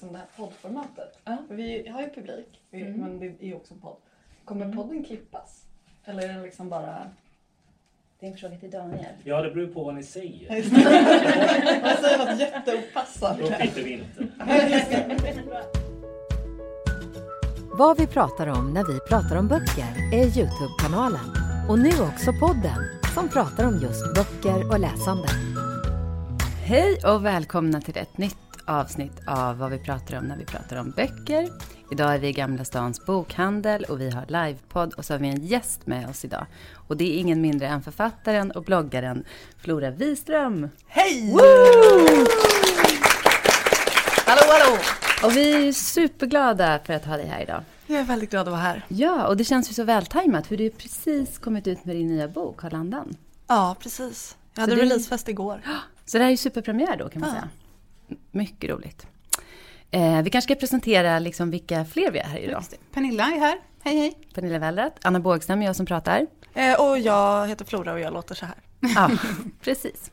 Liksom det här poddformatet. För Vi har ju publik, vi, men det är ju också en podd. Kommer podden klippas? Eller är det liksom bara... Det är en fråga till Daniel. Ja, det beror på vad ni säger. Man säger något jätteopassande. Då skiter vi inte. Vad vi pratar om när vi pratar om böcker är Youtube-kanalen. Och nu också podden som pratar om just böcker och läsande. Hej och välkomna till ett nytt avsnitt av vad vi pratar om när vi pratar om böcker. Idag är vi i Gamla Stans bokhandel och vi har livepodd och så har vi en gäst med oss idag. Och det är ingen mindre än författaren och bloggaren Flora Wiström. Hej! Hallå, hallå! Och vi är superglada för att ha dig här idag. Jag är väldigt glad att vara här. Ja, och det känns ju så vältajmat för du har precis kommit ut med din nya bok, Har landan. Ja, precis. Jag hade releasefest igår. Så det här är ju superpremiär då kan man Ja. säga. Mycket roligt. Eh, vi kanske ska presentera liksom vilka fler vi är här idag. Pernilla är här. Hej, hej. Pernilla Wellrath, Anna Bågström, jag som pratar. Eh, och jag heter Flora och jag låter så här. Ja, precis.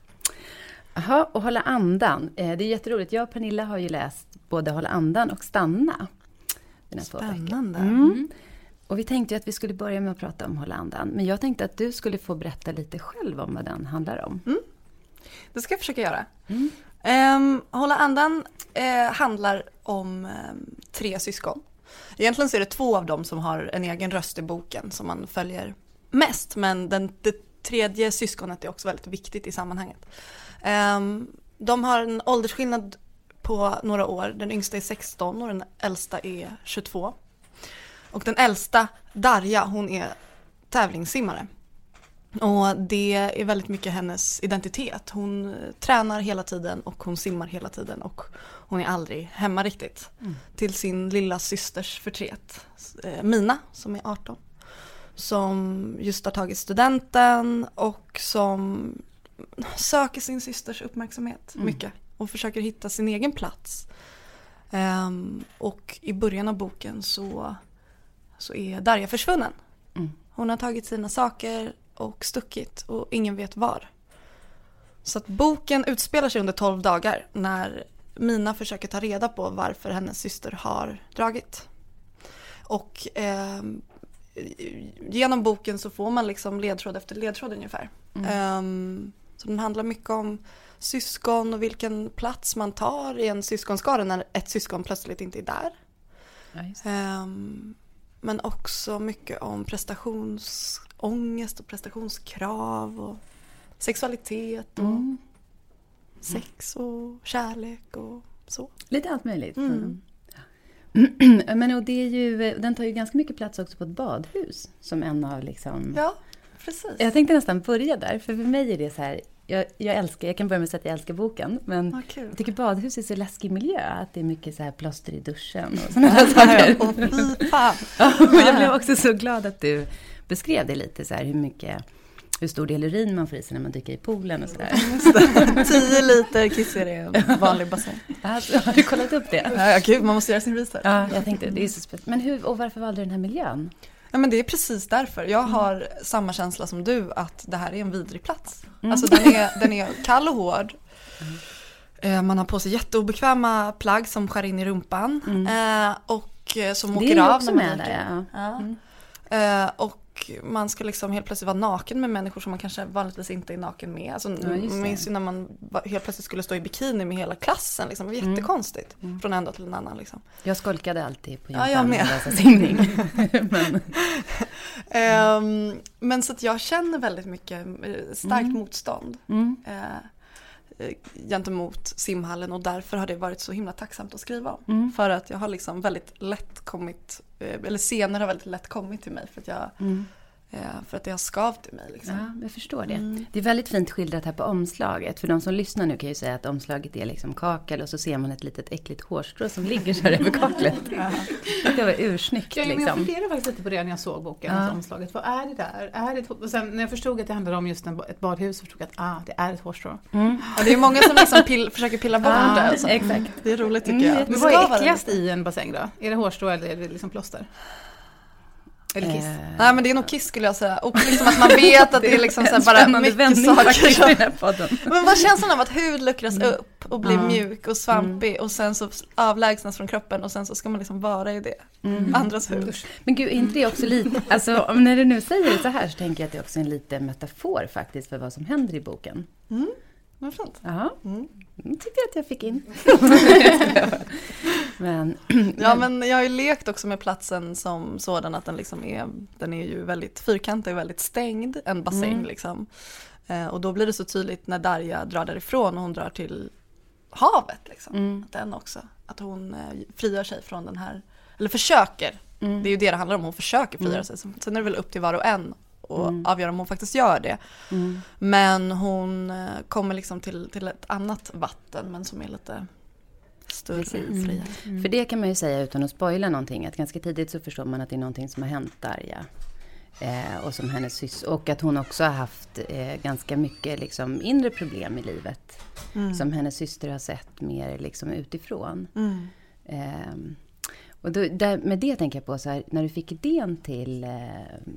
Jaha, och Hålla andan. Eh, det är jätteroligt. Jag och Pernilla har ju läst både Hålla andan och Stanna. Spännande. Mm. Och vi tänkte ju att vi skulle börja med att prata om Hålla andan. Men jag tänkte att du skulle få berätta lite själv om vad den handlar om. Det ska jag försöka göra. Um, Hålla andan uh, handlar om um, tre syskon. Egentligen så är det två av dem som har en egen röst i boken som man följer mest. Men den, det tredje syskonet är också väldigt viktigt i sammanhanget. Um, de har en åldersskillnad på några år. Den yngsta är 16 och den äldsta är 22. Och den äldsta, Darja, hon är tävlingssimmare. Och det är väldigt mycket hennes identitet. Hon eh, tränar hela tiden och hon simmar hela tiden och hon är aldrig hemma riktigt. Till sin lilla systers förtret, eh, Mina som är 18. Som just har tagit studenten och som söker sin systers uppmärksamhet mycket. Och försöker hitta sin egen plats. Ehm, och i början av boken så, så är Darja försvunnen. Mm. Hon har tagit sina saker och stuckit och ingen vet var. Så att boken utspelar sig under 12 dagar när Mina försöker ta reda på varför hennes syster har dragit. Och ehm, genom boken så får man liksom ledtråd efter ledtråd ungefär. Ehm, så den handlar mycket om syskon och vilken plats man tar i en syskonskara när ett syskon plötsligt inte är där. Ja. Ehm, men också mycket om prestationsångest och prestationskrav och sexualitet och Mm. sex och kärlek och så. Lite allt möjligt. Mm. Ja. Men och det är ju, den tar ju ganska mycket plats också på ett badhus. Som en av liksom... Ja, precis. Jag tänkte nästan börja där, för för mig är det så här... Jag, jag, älskar, jag kan börja med att säga att jag älskar boken, men kul. jag tycker badhus är så läskig miljö. Att det är mycket så här plåster i duschen och sådana saker. och jag blev också så glad att du beskrev det lite, så här, hur mycket... Hur stor del urin man får i sig när man dyker i poolen och sådär. 10 liter kiss är det en vanlig bassäng. Alltså, har du kollat upp det? Ja, gud, man måste göra sin research. Ja, jag tänkte det är så spännande. Men hur, och varför valde du den här miljön? Ja, men det är precis därför. Jag har samma känsla som du att det här är en vidrig plats. Alltså den är, den är kall och hård. Eh, Man har på sig jätteobekväma plagg som skär in i rumpan. Eh, och eh, som Det åker är ju av också med där, ja. Ja. Eh, och man ska liksom helt plötsligt vara naken med människor som man kanske vanligtvis inte är naken med. Alltså, Ja, minns ju när man helt plötsligt skulle stå i bikini med hela klassen. Liksom. Det var jättekonstigt. Från en dag till en annan. Liksom. Jag skolkade alltid på Ja, jag gympan med. och läsa simning. Men, Ehm, men så att jag känner väldigt mycket eh, starkt motstånd. mm, eh, eh, gentemot simhallen och därför har det varit så himla tacksamt att skriva om. Mm. För att jag har liksom väldigt lätt kommit, eh, eller scener har väldigt lätt kommit till mig för att jag mm, Eh, för att det har skavt i mig liksom. Ja, jag förstår det. Mm. Det är väldigt fint skildrat här på omslaget. För de som lyssnar nu kan ju säga att omslaget är liksom kakel och så ser man ett litet äckligt hårstrå som ligger så här över kaklet. Det var ursnyggt Ja, men jag liksom. funderade faktiskt lite på det när jag såg boken, Ja. alltså omslaget. Vad är det där? Är det och sen när jag förstod att det handlade om just en, ett badhus förstod jag att ah, det är ett hårstrå. Ja, det är många som liksom pill, försöker pilla bort Ja, det. Alltså. exakt. Det är roligt tycker Mm, jag. Men vad är äckligast i en bassäng då? Är det hårstrå eller är det liksom plåster? Eller kiss? Eh, Nej men det är nog kiss skulle jag säga. Och liksom att man vet att det är liksom så bara mycket saker. faktiskt i som- den här podden. Men vad känslan av att hud luckras upp och blir Ja. mjuk och svampig och sen så avlägsnas från kroppen och sen så ska man liksom vara i det. Mm. Andras hud. Men gud, är inte det också lite, alltså när du nu säger det så här så tänker jag att det också är en liten metafor faktiskt för vad som händer i boken. Vad fint. Jaha, Mm. mm, tycker jag att jag fick in. Men, Ja men jag har ju lekt också med platsen som sådan att den liksom är, den är ju väldigt fyrkantig och väldigt stängd, en bassäng Mm. liksom. Eh, och då blir det så tydligt när Darja drar därifrån och hon drar till havet liksom. mm, Att den också, att hon eh, frigör sig från den här, eller försöker. mm, Det är ju det det handlar om, hon försöker frigöra Mm. sig. Sen är det väl upp till var och en och Mm. avgöra om hon faktiskt gör det. mm. Men hon eh, kommer liksom till, till ett annat vatten men som är lite större Precis. och friare. För det kan man ju säga utan att spoila någonting, att ganska tidigt så förstår man att det är någonting som har hänt Darja. Eh, och som hennes sys- och att hon också har haft eh, ganska mycket liksom, inre problem i livet. Mm. Som hennes syster har sett mer liksom, utifrån. Mm. Och då, där, med det tänker jag på, så här, när du fick idén till... Eh,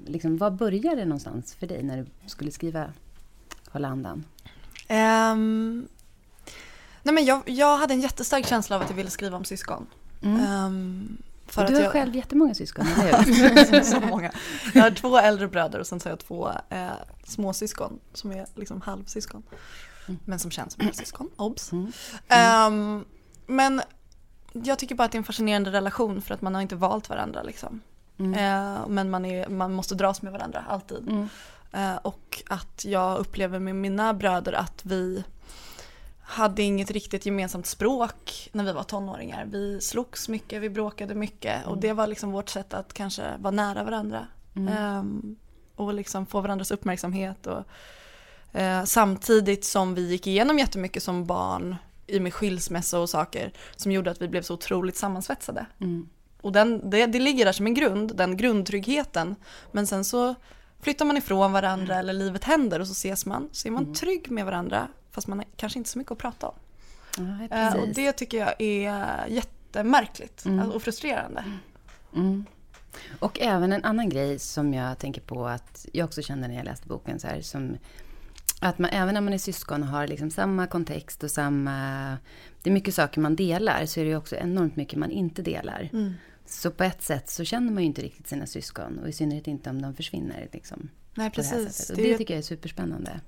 liksom, var började det någonstans för dig när du skulle skriva Hålla andan? Ehm, nej men jag, jag hade en jättestark känsla av att jag ville skriva om syskon. Ehm, för Och du har jag, själv jättemånga syskon, eller så många. Jag har två äldre bröder och sen så har jag två eh, småsyskon som är liksom halvsyskon. Men som känns som syskon, obs. Mm. Ehm, men jag tycker bara att det är en fascinerande relation för att man har inte valt varandra liksom. Mm. Eh, men man, är, man måste dras med varandra alltid. Mm. Eh, och att jag upplever med mina bröder att vi hade inget riktigt gemensamt språk när vi var tonåringar. Vi slogs mycket, vi bråkade mycket och det var liksom vårt sätt att kanske vara nära varandra. Ehm, och liksom få varandras uppmärksamhet. Och, eh, samtidigt som vi gick igenom jättemycket som barn i med skilsmässa och saker som gjorde att vi blev så otroligt sammansvetsade. Mm. Och den, det, det ligger där som en grund, den grundtryggheten. Men sen så flyttar man ifrån varandra eller livet händer och så ses man. Så är man trygg med varandra fast man kanske inte så mycket att prata om. Ja, Eh, och det tycker jag är jättemärkligt Mm. alltså, och frustrerande. Mm. Och även en annan grej som jag tänker på att jag också kände när jag läste boken så här som att man även när man är syskon och har liksom samma kontext och samma det är mycket saker man delar så är det också enormt mycket man inte delar. Mm. Så på ett sätt så känner man ju inte riktigt sina syskon och i synnerhet inte om de försvinner liksom, Nej på det här precis. Det det är tycker jag är superspännande.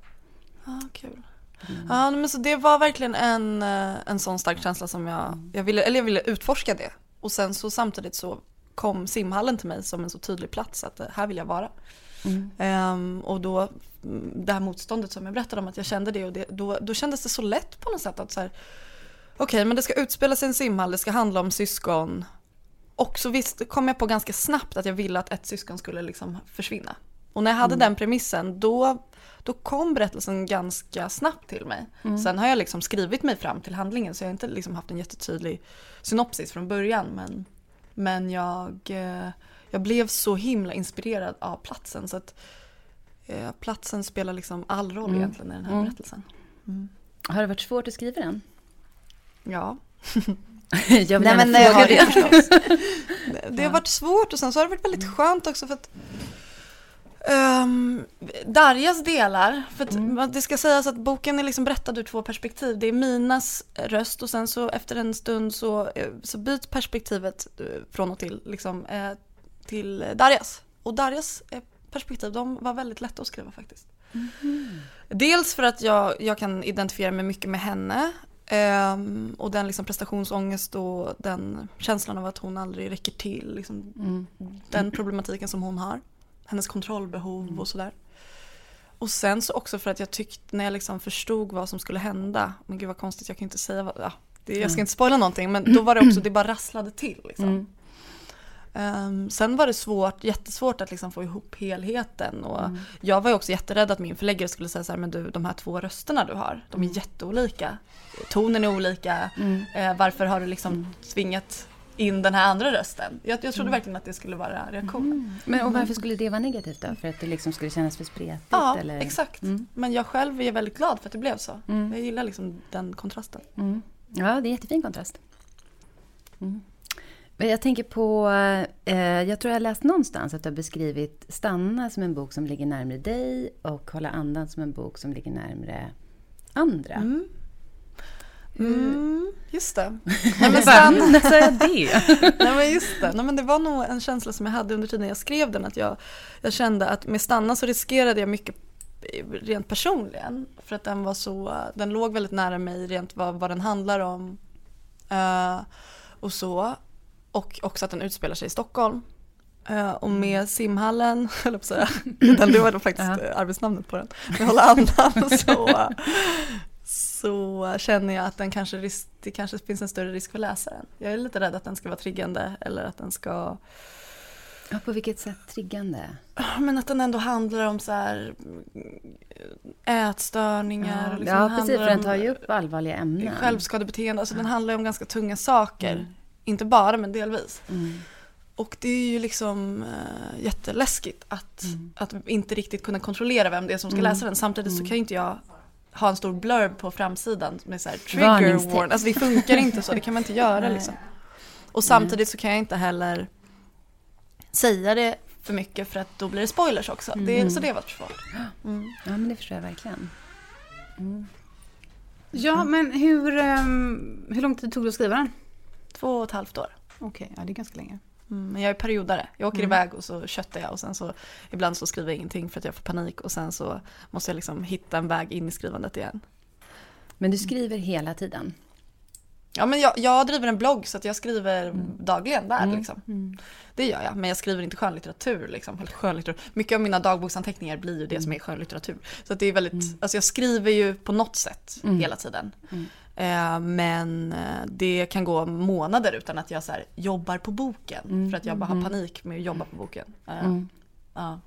Ja, kul. Mm. Ja, men så det var verkligen en, eh, en sån stark känsla som jag, Mm. jag ville, eller jag ville utforska det. Och sen så samtidigt så kom simhallen till mig som en så tydlig plats att eh, här vill jag vara. Mm. Ehm, och då, mm, det här motståndet som jag berättade om att jag kände det och det, då, då kändes det så lätt på något sätt att så här, okej men det ska utspela sig i en simhall, det ska handla om syskon. Och så visst kom jag på ganska snabbt att jag ville att ett syskon skulle liksom försvinna. Och när jag hade den premissen då, då kom berättelsen ganska snabbt till mig. Sen har jag liksom skrivit mig fram till handlingen så jag har inte liksom haft en jättetydlig synopsis från början. Men, men jag, eh, jag blev så himla inspirerad av platsen så att eh, platsen spelar liksom all roll Mm. egentligen i den här Mm. berättelsen. Har det varit svårt att skriva den? Ja. jag vill Nej men gärna det har det förstås. Det- har varit svårt och sen så har det varit väldigt skönt också för att um, Darjas delar, för att det ska sägas att boken är liksom berättad ur två perspektiv. Det är Minas röst och sen så efter en stund så, eh, så byts perspektivet eh, från och till liksom, eh, till Darjas. Och Darjas eh, perspektiv, de var väldigt lätta att skriva faktiskt. Dels för att jag, jag kan identifiera mig mycket med henne ehm, och den liksom prestationsångest och den känslan av att hon aldrig räcker till. Liksom, Mm. Den problematiken som hon har. Hennes kontrollbehov och sådär. Och sen så också för att jag tyckte när jag liksom förstod vad som skulle hända. Men gud vad konstigt, jag kan inte säga vad, ja, det, jag ska inte spoila någonting men då var det också, det bara rasslade till. Liksom. Mm. Ehm, sen var det svårt, jättesvårt att liksom få ihop helheten och Mm. jag var också jätterädd att min förläggare skulle säga så här, men du de här två rösterna du har, de är Mm. jätteolika. Tonen är olika, Eh, varför har du liksom Mm. tvingat in den här andra rösten? Jag, jag trodde verkligen att det skulle vara reaktionen. Men och varför skulle det vara negativt då? För att det liksom skulle kännas för spretigt? Ja, eller? exakt. Mm. Men jag själv är väldigt glad för att det blev så. Mm. Jag gillar liksom den kontrasten. Mm. Ja, det är jättefin kontrast. Mm. Men jag tänker på, eh, jag tror jag läst någonstans att du har beskrivit Stanna som en bok som ligger närmare dig och Hålla andan som en bok som ligger närmare andra. Mm. Mm, just det. Nej, men sa jag det? Nej men just det. Nej, men det var nog en känsla som jag hade under tiden jag skrev den. Att jag, jag kände att med Stanna så riskerade jag mycket rent personligen. För att den var så, den låg väldigt nära mig rent vad, vad den handlar om. Eh, och så. Och också att den utspelar sig i Stockholm. Eh, och med simhallen, höll jag säga, den, det var då faktiskt Ja. eh, arbetsnamnet på den. Med hålla andan så, så känner jag att den kanske risk, det kanske finns en större risk för läsaren. Jag är lite rädd att den ska vara triggande eller att den ska Ja, på vilket sätt triggande? men att den ändå handlar om så här mm, ätstörningar. Ja, liksom ja precis, för den tar ju upp allvarliga ämnen. Självskadebeteende, alltså den handlar ju om ganska tunga saker. Inte bara men delvis. Mm. Och det är ju liksom äh, jätteläskigt att, Mm. att inte riktigt kunna kontrollera vem det är som ska läsa den. Samtidigt så kan ju inte jag ha en stor blurb på framsidan med så här trigger Varningstext. warning. Alltså det funkar inte så, det kan man inte göra liksom. Och samtidigt så kan jag inte heller säga det för mycket för att då blir det spoilers också. Det, så det har varit svårt. Mm. Ja, men det förstår jag verkligen. Mm. Ja, men hur, ehm, hur lång tid tog det att skriva den? Två och ett halvt år. Okej, ja det är ganska länge. Mm, men jag är periodare. Jag åker iväg och så köttar jag och sen så ibland så skriver jag ingenting för att jag får panik och sen så måste jag liksom hitta en väg in i skrivandet igen. Men du skriver hela tiden? Ja men jag, jag driver en blogg så att jag skriver dagligen där Mm. liksom. Det gör jag, men jag skriver inte skönlitteratur liksom. Eller skönlitteratur. Mycket av mina dagboksanteckningar blir ju det som är skönlitteratur. Så att det är väldigt, alltså jag skriver ju på något sätt hela tiden. Eh, men eh, det kan gå månader utan att jag så jobbar på boken. För att jag bara har panik med att jobba på boken. Eh, Mm. ja.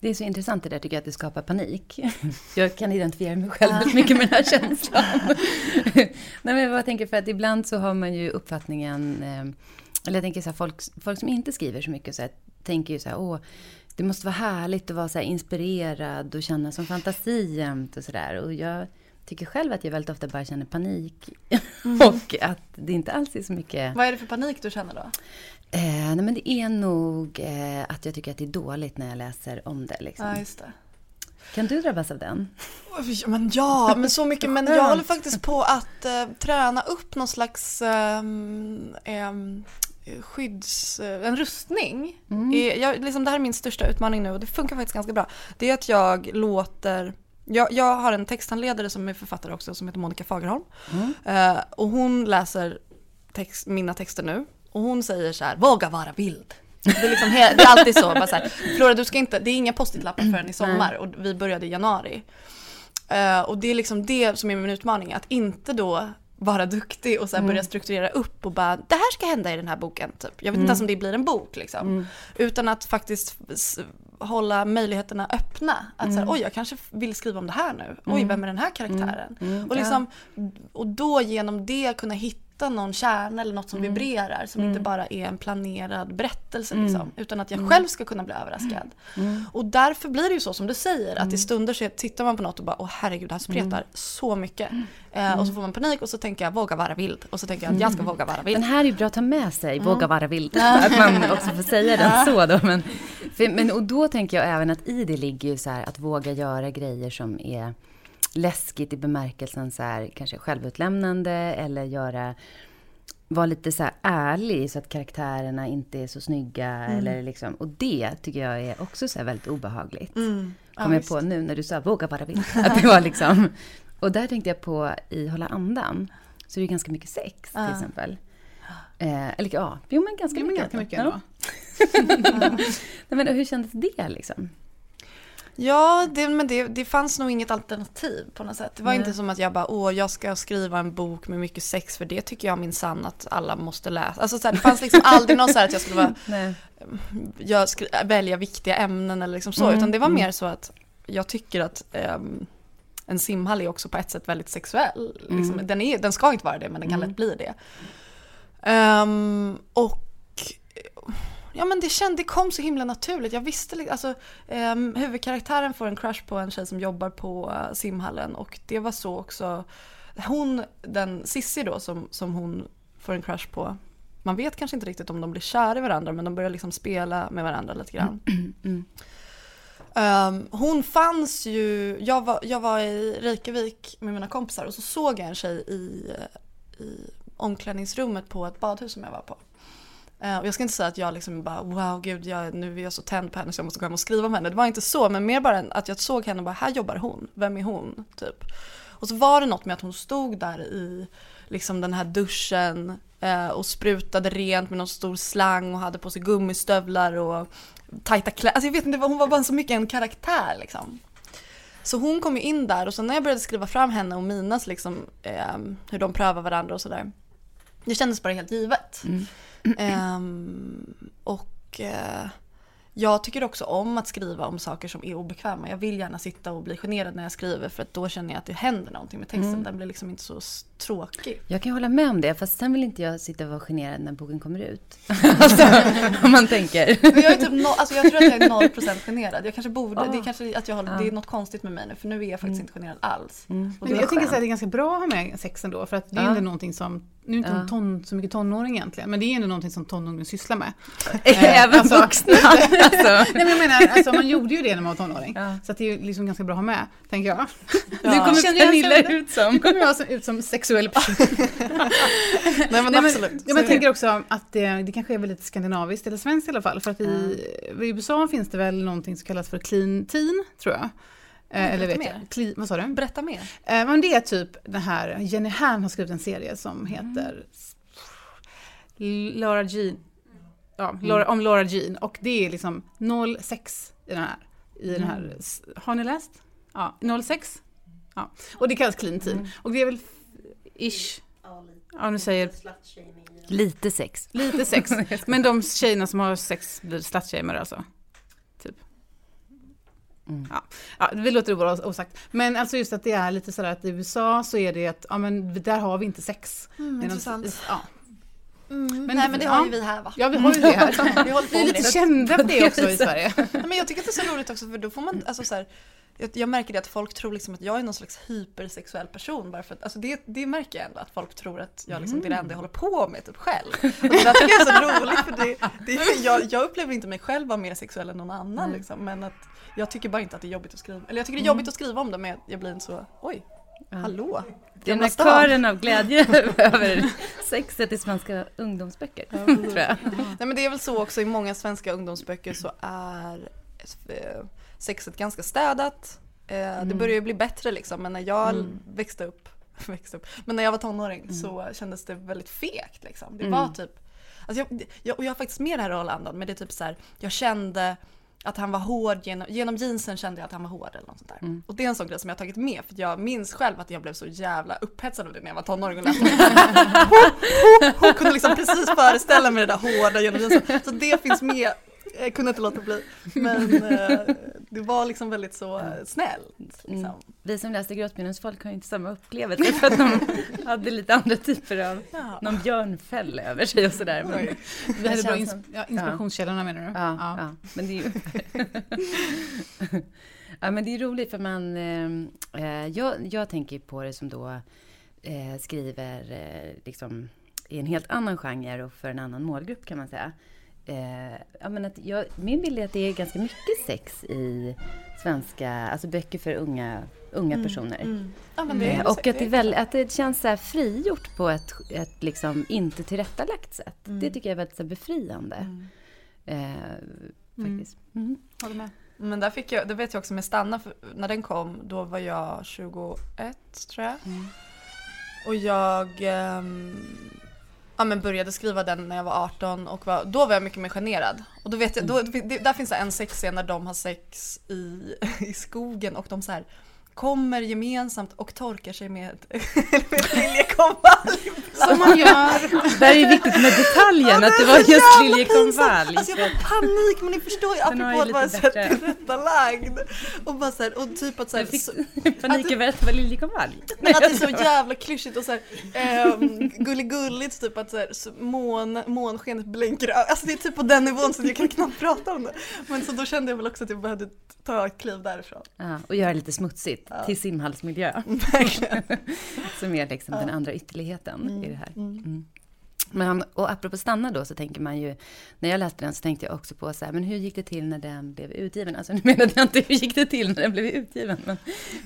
Det är så intressant det där tycker jag, att det skapar panik. Jag kan identifiera mig själv väldigt mycket med den här känslan. Nej men jag tänker för att ibland så har man ju uppfattningen, eller jag tänker så här, folk, folk som inte skriver så mycket så här, tänker ju så här, åh, det måste vara härligt att vara så inspirerad och känna som fantasi jämt och sådär. Och jag tycker själv att jag väldigt ofta bara känner panik. och att det inte alls är så mycket... Vad är det för panik du känner då? Eh, nej men det är nog eh, att jag tycker att det är dåligt när jag läser om det. Liksom. Ja just det. Kan du drabbas av den? Men ja, men så mycket. Men jag håller faktiskt på att eh, träna upp någon slags ehm, ehm, skydds... eh, en rustning. Eh, Jag, liksom, det här är min största utmaning nu och det funkar faktiskt ganska bra. Det är att jag låter... Jag, jag har en texthandledare som är författare också som heter Monica Fagerholm. Eh, och hon läser text, mina texter nu. Och hon säger så här, våga vara vild. Det är, liksom det är alltid så, bara så här, Flora du ska inte, det är inga post-it-lappar förrän i sommar och vi började i januari. Eh, och det är liksom det som är min utmaning, att inte då vara duktig och så här börja strukturera upp och bara det här ska hända i den här boken typ. Jag vet inte ens om det blir en bok liksom. Utan att faktiskt hålla möjligheterna öppna. Att så här, oj jag kanske vill skriva om det här nu. Oj vem är den här karaktären? Och, liksom, och då genom det kunna hitta någon kärna eller något som vibrerar som inte bara är en planerad berättelse liksom, utan att jag själv ska kunna bli överraskad. Och därför blir det ju så som du säger att i stunder så tittar man på något och bara åh herregud det här spretar så mycket. Eh, och så får man panik och så tänker jag våga vara vild. Och så tänker jag att jag ska våga vara vild. Den här är ju bra att ta med sig, våga vara vild. Att man också får säga den så då. Men, för, men, och då tänker jag även att i det ligger ju så här att våga göra grejer som är läskigt i bemärkelsen så här, kanske självutlämnande eller göra vara lite så ärlig så att karaktärerna inte är så snygga eller liksom, och det tycker jag är också så väldigt obehagligt. Mm. Ja, Kom jag på nu när du sa våga vara vild. Att det var liksom, och där tänkte jag på i Hålla andan, så är det ganska mycket sex till Ja. exempel. Eh, eller ja, jo men ganska Jo, mycket. ganska mycket Ja. Nej, men hur kändes det liksom? Ja, det, men det, det fanns nog inget alternativ på något sätt. Det var Nej. inte som att jag bara, åh, jag ska skriva en bok med mycket sex för det tycker jag minsann att alla måste läsa. Alltså så här, det fanns liksom aldrig någon så här att jag skulle vara, Nej. jag skri- välja viktiga ämnen eller liksom så, Mm, utan det var mm. mer så att jag tycker att ehm, en simhall är också på ett sätt väldigt sexuell. Liksom. Mm. Den, är, den ska inte vara det, men den kan Mm. lätt bli det. Ehm, och ja men det kände, det kom så himla naturligt. Jag visste alltså um, huvudkaraktären får en crush på en tjej som jobbar på eh, simhallen och det var så också. Hon, den Sissi då som, som hon får en crush på. Man vet kanske inte riktigt om de blir kära i varandra men de börjar liksom spela med varandra lite grann. Mm. Ehm, hon fanns ju, jag var, jag var i Reykjavik med mina kompisar och så såg jag en tjej i, eh, i omklädningsrummet på ett badhus som jag var på. Eh, och jag ska inte säga att jag liksom bara wow gud jag, nu är jag så tänd på henne så jag måste gå hem och skriva om henne. Det var inte så men mer bara att jag såg henne och bara här jobbar hon, vem är hon? Typ. Och så var det något med att hon stod där i liksom den här duschen eh, och sprutade rent med någon stor slang och hade på sig gummistövlar och tajta kläder. Alltså jag vet inte, hon var bara så mycket en karaktär liksom. Så hon kom ju in där och sen när jag började skriva fram henne och Minas liksom eh, hur de prövar varandra och sådär. Det kändes bara helt givet. Mm. Ehm, och eh, jag tycker också om att skriva om saker som är obekväma. Jag vill gärna sitta och bli generad när jag skriver för att då känner jag att det händer någonting med texten. Mm. Den blir liksom inte så tråkig. Jag kan hålla med om det, fast sen vill inte jag sitta och vara generad när boken kommer ut. alltså, om man tänker. Men jag, är typ no, alltså jag tror att jag är 0% generad. Jag kanske borde, det Ah. är kanske att jag har, det är något konstigt med mig nu för nu är jag faktiskt inte generad alls. Och det Men jag tänker här, det är ganska bra att ha med sex ändå, för att det är Ja. ändå någonting som, nu är inte Ja. ton, så mycket tonåring egentligen, men det är ändå någonting som tonåringen sysslar med. Även alltså- vuxna. Alltså. Nej men jag menar, alltså man gjorde ju det när man var tonåring. Ja. Så det är ju liksom ganska bra att ha med, tänker jag. Nu kommer Känner Pernilla ut som. Nu kommer jag se ut som sexuell person. Nej men Nej, absolut. Men, ja, men jag tänker också att det, det kanske är väldigt skandinaviskt, eller svenskt i alla fall. För att i, i USA finns det väl någonting som kallas för clean teen, tror jag. Eh, eller vet jag. Clean, vad sa du? Berätta mer. Eh, men det är typ den här, Jenny Han har skrivit en serie som heter Laura Jean. Ja, Laura, om Laura Jean. Och det är liksom 06 i den här. I den här har ni läst? Ja, 06. Ja. Och det kallas clean teen. Och det är väl ish. Ja, nu säger Lite sex. lite sex. Men de tjejerna som har sex blir slutshameade alltså. Mm. Ja. ja, vi låter det vara osagt. Men alltså just att det är lite sådär att i USA så är det att, ja men där har vi inte sex. Mm, intressant. Ja. Mm, Men nej men det har ju vi här va? ja, vi har ju det här. Vi Vi är lite det. kända för det också i Sverige. Nej, men jag tycker att det är så roligt också för då får man, alltså så här, jag, jag märker det att folk tror liksom att jag är någon slags hypersexuell person bara för att, alltså det, det märker jag ändå att folk tror att jag liksom, det är det enda jag håller på med typ själv. Och det där tycker jag är så roligt för det, det, jag, jag upplever inte mig själv vara mer sexuell än någon annan liksom, men att jag tycker bara inte att det är jobbigt att skriva, eller jag tycker det är jobbigt att skriva om det men jag blir inte så, oj, hallå. Den här kören av glädje över sexet i svenska ungdomsböcker, tror jag. Nej men det är väl så också i många svenska ungdomsböcker så är eh, sexet ganska städat. Eh, Det börjar ju bli bättre liksom men när jag växte upp, växte upp, men när jag var tonåring så kändes det väldigt fekt liksom. Det var typ, alltså jag, jag, och jag har faktiskt med det här Roland men det är typ så här, jag kände att han var hård, genom, genom jeansen kände jag att han var hård eller något sånt där. Och det är en sån grej som jag har tagit med för jag minns själv att jag blev så jävla upphetsad av det när jag var tonåring och läste Hon kunde liksom precis föreställa mig det där hårda genom jeansen. Så det finns med, jag kunde inte låta bli. Men eh, det var liksom väldigt så eh, snällt. Liksom. Mm. Vi som läste Gråtminnesfolk har ju inte samma upplevelse för att de hade lite andra typer av, Ja. någon björnfäll över sig och sådär. Men, Oj. Vi hade Det bra ins- ja, inspirationskällorna menar du? ja, ja. men det är ju... ja, men det är roligt för man... Eh, eh, jag, jag tänker på det som då eh, skriver eh, liksom i en helt annan genre och för en annan målgrupp kan man säga. Eh, ja, men att jag, min bild är att det är ganska mycket sex i svenska, alltså böcker för unga, unga personer. Mm. Ja, är Eh, och att det, väl, att det känns så här frigjort på ett, ett liksom inte tillrättalagt sätt. Det tycker jag är väldigt så befriande. Mm. Eh, faktiskt. Mm. Håller med. Men där fick jag, det vet jag också med Stanna, när den kom då var jag 21 tror jag. Och jag, ehm, ja, men började skriva den när jag var 18 och var, då var jag mycket mer generad. Och då vet jag, då, det, där finns en sexscen när de har sex i, i skogen och de så här kommer gemensamt och torkar sig med, liljekonvalj. Som man gör. Det här är viktigt med detaljen, att det var just liljekonvalj. Alltså jag får panik men ni förstår ju apropå att vara så tillrättalagd. Och bara så här, och typ att så här, Du fick så- panik över att det var liljekonvalj. men att det är så jävla klyschigt och så här, um, typ att så här, så mån, månskenet blänker Alltså det är typ på den nivån så jag kan knappt prata om det. Men så då kände jag väl också att jag behövde ta ett kliv därifrån. Ja, och göra lite smutsigt Ja. till simhallsmiljö. Som är liksom den andra ytterligheten i det här. Mm. Men, och apropå stanna då så tänker man ju, när jag läste den så tänkte jag också på så här, men hur gick det till när den blev utgiven? Alltså nu menade jag inte hur gick det till när den blev utgiven, men,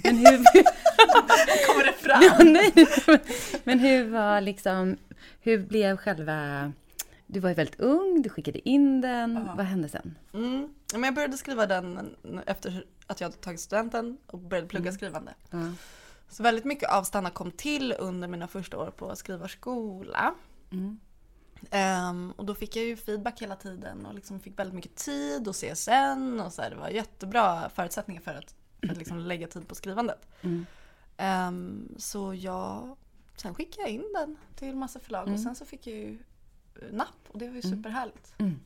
men hur... Kommer det fram? ja, nej, men, men hur var liksom, hur blev själva, du var ju väldigt ung, du skickade in den, vad hände sen? Mm. Men jag började skriva den efter att jag hade tagit studenten och började plugga skrivande. Ja. Så väldigt mycket av Stanna kom till under mina första år på skrivarskola. Mm. Ehm, och då fick jag ju feedback hela tiden och liksom fick väldigt mycket tid och CSN och så här, det var jättebra förutsättningar för att, för att liksom lägga tid på skrivandet. Mm. Ehm, så jag, sen skickade jag in den till massa förlag och sen så fick jag ju napp och det var ju superhärligt. Mm.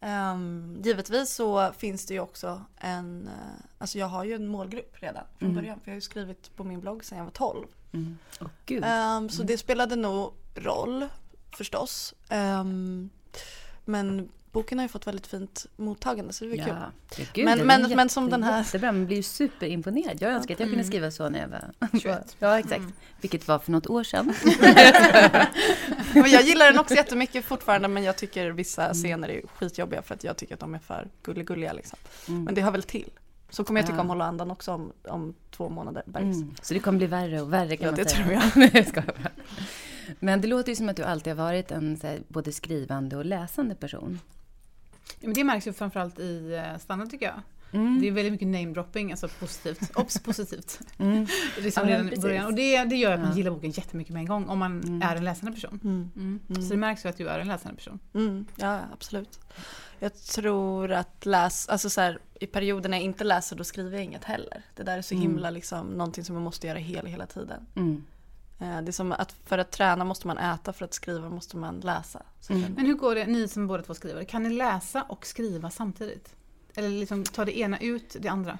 Um, givetvis så finns det ju också en, eh, alltså jag har ju en målgrupp redan från början för jag har ju skrivit på min blogg sedan jag var 12. Mm. Gud. Ehm, så det spelade nog roll förstås. Ehm, men boken har ju fått väldigt fint mottagande så det var kul. Ja, ja gud, Men- men- är men som den här- Jättebra, man blir ju superimponerad. Jag önskar att jag kunde skriva så när jag var 21. Ja, exakt. Vilket var för något år sedan. Jag gillar den också jättemycket fortfarande men jag tycker vissa scener är skitjobbiga för att jag tycker att de är för gulligulliga liksom. Mm. Men det har väl till. Så kommer jag tycka Ja. om Hålla andan också om, om två månader. bergs. Mm. Så det kommer bli värre och värre kan Ja, man det säga. tror jag. Nej, jag skojar bara. Men det låter ju som att du alltid har varit en här, både skrivande och läsande person. Ja, men det märks ju framförallt i eh, Stanna tycker jag. Mm. Det är väldigt mycket namedropping, alltså positivt. Obs! positivt. Mm. Det är som Ja, men redan i början. Och det, det gör att man gillar boken jättemycket med en gång om man Mm. är en läsande person. Mm. Mm. Så det märks ju att du är en läsande person. Mm, ja, absolut. Jag tror att läs, alltså så här, i perioder när jag inte läser då skriver jag inget heller. Det där är så Mm. himla liksom någonting som man måste göra hela, hela tiden. Mm. Eh, Det är som att för att träna måste man äta, för att skriva måste man läsa. Mm. Men hur går det, ni som båda två skriver, kan ni läsa och skriva samtidigt? Eller liksom ta det ena ut det andra?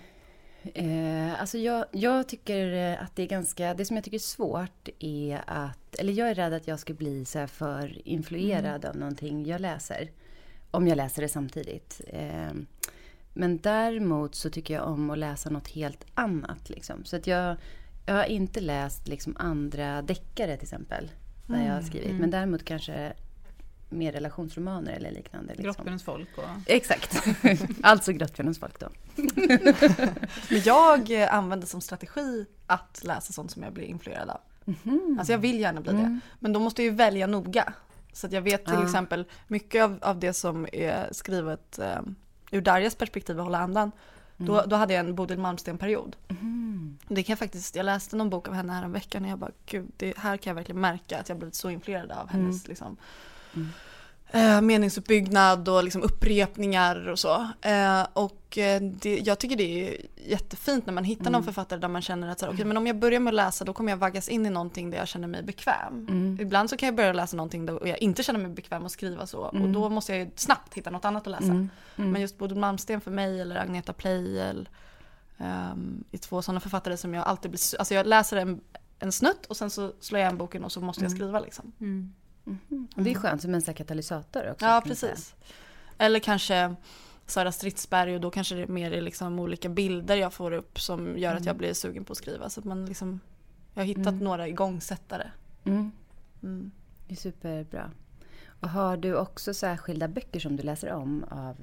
Eh, alltså jag, jag tycker eh, att det är ganska, det som jag tycker är svårt är att, eller jag är rädd att jag ska bli så här för influerad av någonting jag läser. Om jag läser det samtidigt. Eh, men däremot så tycker jag om att läsa något helt annat. Liksom. Så att jag, jag har inte läst liksom andra deckare till exempel. När jag har skrivit. Men däremot kanske mer relationsromaner eller liknande. Liksom. Grottbjörnens folk och... Exakt. alltså Grottbjörnens folk då. Men jag använder som strategi att läsa sånt som jag blir influerad av. Mhm. Alltså jag vill gärna bli Mm. det. Men då måste jag ju välja noga. Så att jag vet till Ja. exempel mycket av, av det som är skrivet eh, ur Darjas perspektiv, att hålla andan. Då, då hade jag en Bodil Malmsten-period. Mhm. Det kan jag faktiskt, jag läste någon bok av henne här en vecka och jag bara, gud, det här kan jag verkligen märka att jag blivit så influerad av hennes liksom, Mm. Eh, meningsuppbyggnad och liksom upprepningar och så. Eh, och eh, det, jag tycker det är jättefint när man hittar någon författare där man känner att så här, okej, men om jag börjar med att läsa då kommer jag vaggas in i någonting där jag känner mig bekväm. Mm. Ibland så kan jag börja läsa någonting där jag inte känner mig bekväm att skriva så och då måste jag ju snabbt hitta något annat att läsa. Mm. Mm. Men just Bodil Malmsten för mig eller Agneta Pleijel um, är två sådana författare som jag alltid blir, alltså jag läser en, en snutt och sen så slår jag igen boken och så måste jag skriva liksom. Mm. Det är skönt som en här katalysator också. Ja precis. Eller kanske Sara Stridsberg och då kanske det mer är liksom olika bilder jag får upp som gör att jag blir sugen på att skriva. Så att man liksom, jag har hittat Mm. några igångsättare. Mm. Mm. Det är superbra. Och har du också särskilda böcker som du läser om av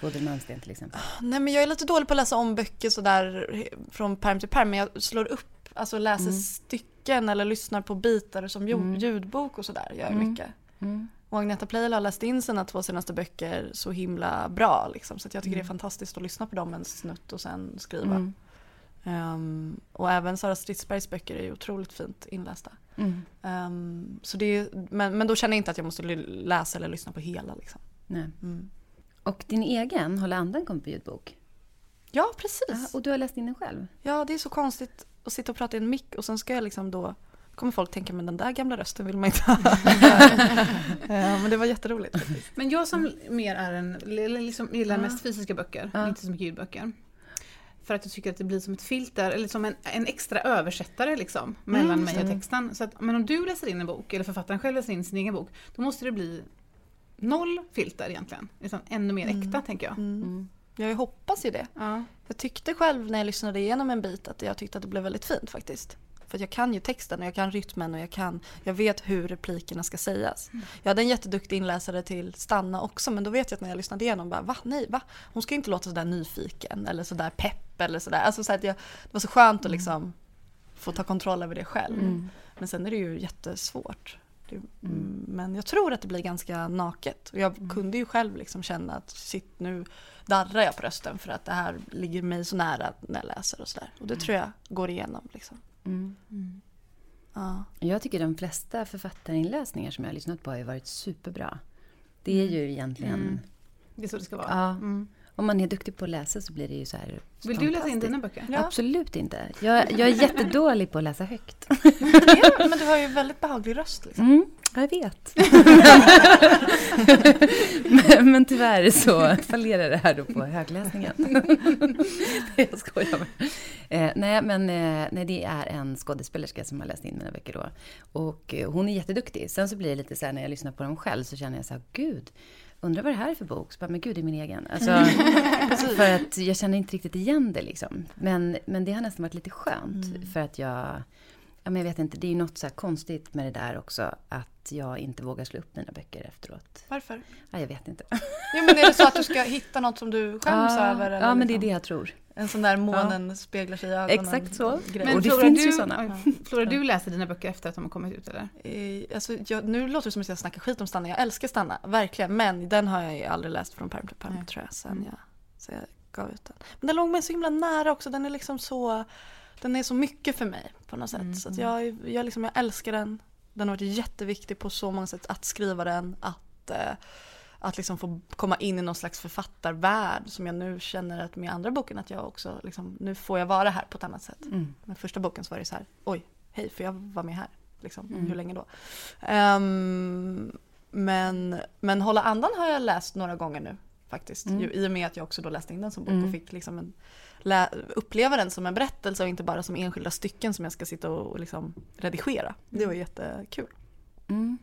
Bodil Malmsten till exempel? Nej men jag är lite dålig på att läsa om böcker sådär från perm till perm men jag slår upp, alltså läser Mm. stycken eller lyssnar på bitar som Mm. ljudbok och sådär gör Mm. mycket. Mm. Och Agneta Pleijel har läst in sina två senaste böcker så himla bra liksom så jag tycker det är fantastiskt att lyssna på dem en snutt och sen skriva. Mm. Ehm, och även Sara Stridsbergs böcker är ju otroligt fint inlästa. Mm. Ehm, så det är, men, men då känner jag inte att jag måste läsa eller lyssna på hela. Liksom. Nej. Mm. Och din egen, Hålla andan, kom på ljudbok. Ja, Ja, precis. och du har läst in den själv? Ja, det är så konstigt att sitta och prata i en mick och sen ska jag liksom då kommer folk tänka men den där gamla rösten vill man inte ha. ja, men det var jätteroligt. faktiskt. Men jag som mer är en, liksom gillar Ja. mest fysiska böcker, Ja. inte så mycket ljudböcker. För att jag tycker att det blir som ett filter, eller som en, en extra översättare liksom, mellan Mm, mig och mm. texten. Så att, men om du läser in en bok, eller författaren själv läser in sin egen bok, då måste det bli noll filter egentligen. Utan ännu mer Mm. äkta tänker jag. Mm. Jag hoppas ju det. Ja. Jag tyckte själv när jag lyssnade igenom en bit att jag tyckte att det blev väldigt fint faktiskt. För jag kan ju texten och jag kan rytmen och jag, kan, jag vet hur replikerna ska sägas. Jag hade en jätteduktig inläsare till Stanna också men då vet jag att när jag lyssnade igenom bara va? Nej va? Hon ska ju inte låta sådär nyfiken eller sådär pepp eller sådär. Alltså så att jag, det var så skönt att liksom få ta kontroll över det själv. Mm. Men sen är det ju jättesvårt. Det, mm. Men jag tror att det blir ganska naket. Och jag kunde ju själv liksom känna att shit nu darrar jag på rösten för att det här ligger mig så nära när jag läser och sådär. Och det tror jag går igenom liksom. Mm. Ja. Jag tycker de flesta författarinläsningar som jag har lyssnat på har ju varit superbra. Det är ju egentligen... Mm. Det är så det ska vara. Ja, Mm. Om man är duktig på att läsa så blir det ju så här Vill du läsa in dina böcker? Ja. Absolut inte. Jag, jag är jättedålig på att läsa högt. ja, men du har ju väldigt behaglig röst liksom. Mm, jag vet. men, men tyvärr så fallerar det här då på högläsningen. jag skojar bara. Eh, nej, men eh, nej, det är en skådespelerska som har läst in mina böcker då. Och eh, hon är jätteduktig. Sen så blir det lite så här när jag lyssnar på dem själv så känner jag så här, gud, undrar vad det här är för bok? Så bara, men gud, det är min egen. Alltså, för att jag känner inte riktigt igen det liksom. Men, men det har nästan varit lite skönt. För att jag, ja, men jag vet inte, det är ju något så här konstigt med det där också. Att jag inte vågar slå upp mina böcker efteråt. Varför? Ja, jag vet inte. Ja men är det så att du ska hitta något som du skäms ja, över? eller ja, men det är liksom? det jag tror. En sån där månen speglar sig i ögonen. Exakt så. grej. Men Och det Flora, finns du, ju såna. oj, Flora, du läser dina böcker efter att de har kommit ut eller? Eh, Alltså, jag, nu låter det som att jag snackar skit om Stanna. Jag älskar Stanna, verkligen. Men den har jag ju aldrig läst från pärm till pärm tror jag. Sen Mm. jag, så jag gav ut den. Men den låg mig så himla nära också. Den är liksom så, den är så mycket för mig på något sätt. Mm, Så att jag, jag, liksom, jag älskar den. Den har varit jätteviktig på så många sätt att skriva den. Att, eh, att liksom få komma in i någon slags författarvärld som jag nu känner att med andra boken att jag också, liksom, nu får jag vara här på ett annat sätt. Mm. Med första boken så var det så här, oj, hej, för jag vara med här? Liksom, Mm. Hur länge då? Ehm, men, men Hålla andan har jag läst några gånger nu faktiskt. Mm. Ju, I och med att jag också då läste in den som bok Mm. och fick liksom en, uppleva den som en berättelse och inte bara som enskilda stycken som jag ska sitta och, liksom redigera. Det var jättekul. Mm.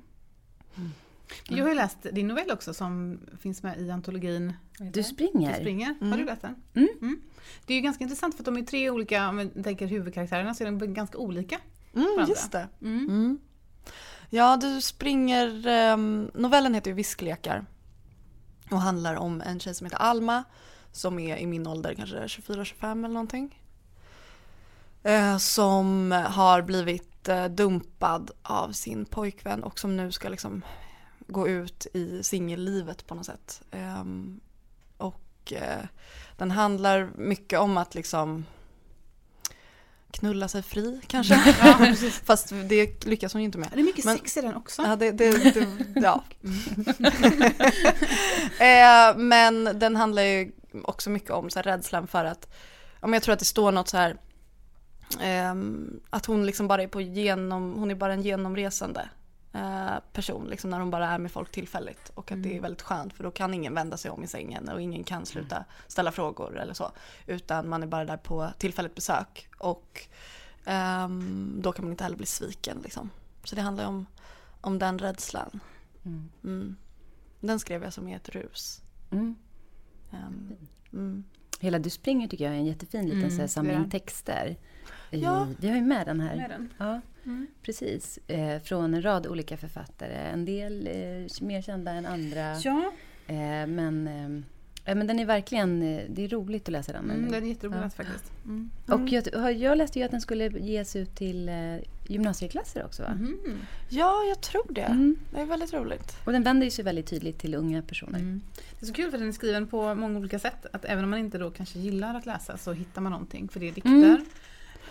Jag har ju läst din novell också som finns med i antologin Du springer. Du springer. Har Mm. du läst den? Mm. Det är ju ganska intressant för att de är tre olika, om vi tänker huvudkaraktärerna, så är de ganska olika. Mm, just det. Mm. Mm. Ja, du springer... ehm, novellen heter ju Visklekar. Och handlar om en tjej som heter Alma. Som är i min ålder, kanske 24-25 eller någonting. Eh, som har blivit eh, dumpad av sin pojkvän och som nu ska liksom gå ut i singellivet på något sätt. Ehm, och eh, den handlar mycket om att liksom knulla sig fri kanske. Fast det lyckas hon ju inte med. Det är mycket Men- sex i den också. Ja, det, det, det, ja. eh, men den handlar ju också mycket om så här, rädslan för att, ja, men jag tror att det står något så här, ehm, att hon liksom bara är på genom, hon är bara en genomresande eh, person, liksom när hon bara är med folk tillfälligt. Och att det är väldigt skönt för då kan ingen vända sig om i sängen och ingen kan sluta ställa frågor eller så. Utan man är bara där på tillfälligt besök och ehm, då kan man inte heller bli sviken liksom. Så det handlar om, om den rädslan. Mm. Mm. Den skrev jag som i ett rus. Mm. Ehm, mm. Hela Du springer tycker jag är en jättefin liten Mm, så här, samling den. texter. Ja. Vi har ju med den här. Med den. Ja, Mm. precis. Eh, från en rad olika författare. En del eh, mer kända än andra. Ja, Eh, men, eh, ja, men den är verkligen... Eh, det är roligt att läsa den. mm, den är jätterolig Ja. faktiskt. Mm. Och jag, har- jag läste ju att den skulle ges ut till eh, gymnasieklasser också va? Mhm. Ja, jag tror det. Mm. Det är väldigt roligt. Och den vänder sig väldigt tydligt till unga personer. Mm. Det är så kul för den är skriven på många olika sätt. Att även om man inte då kanske gillar att läsa så hittar man någonting. För det är dikter. Mm.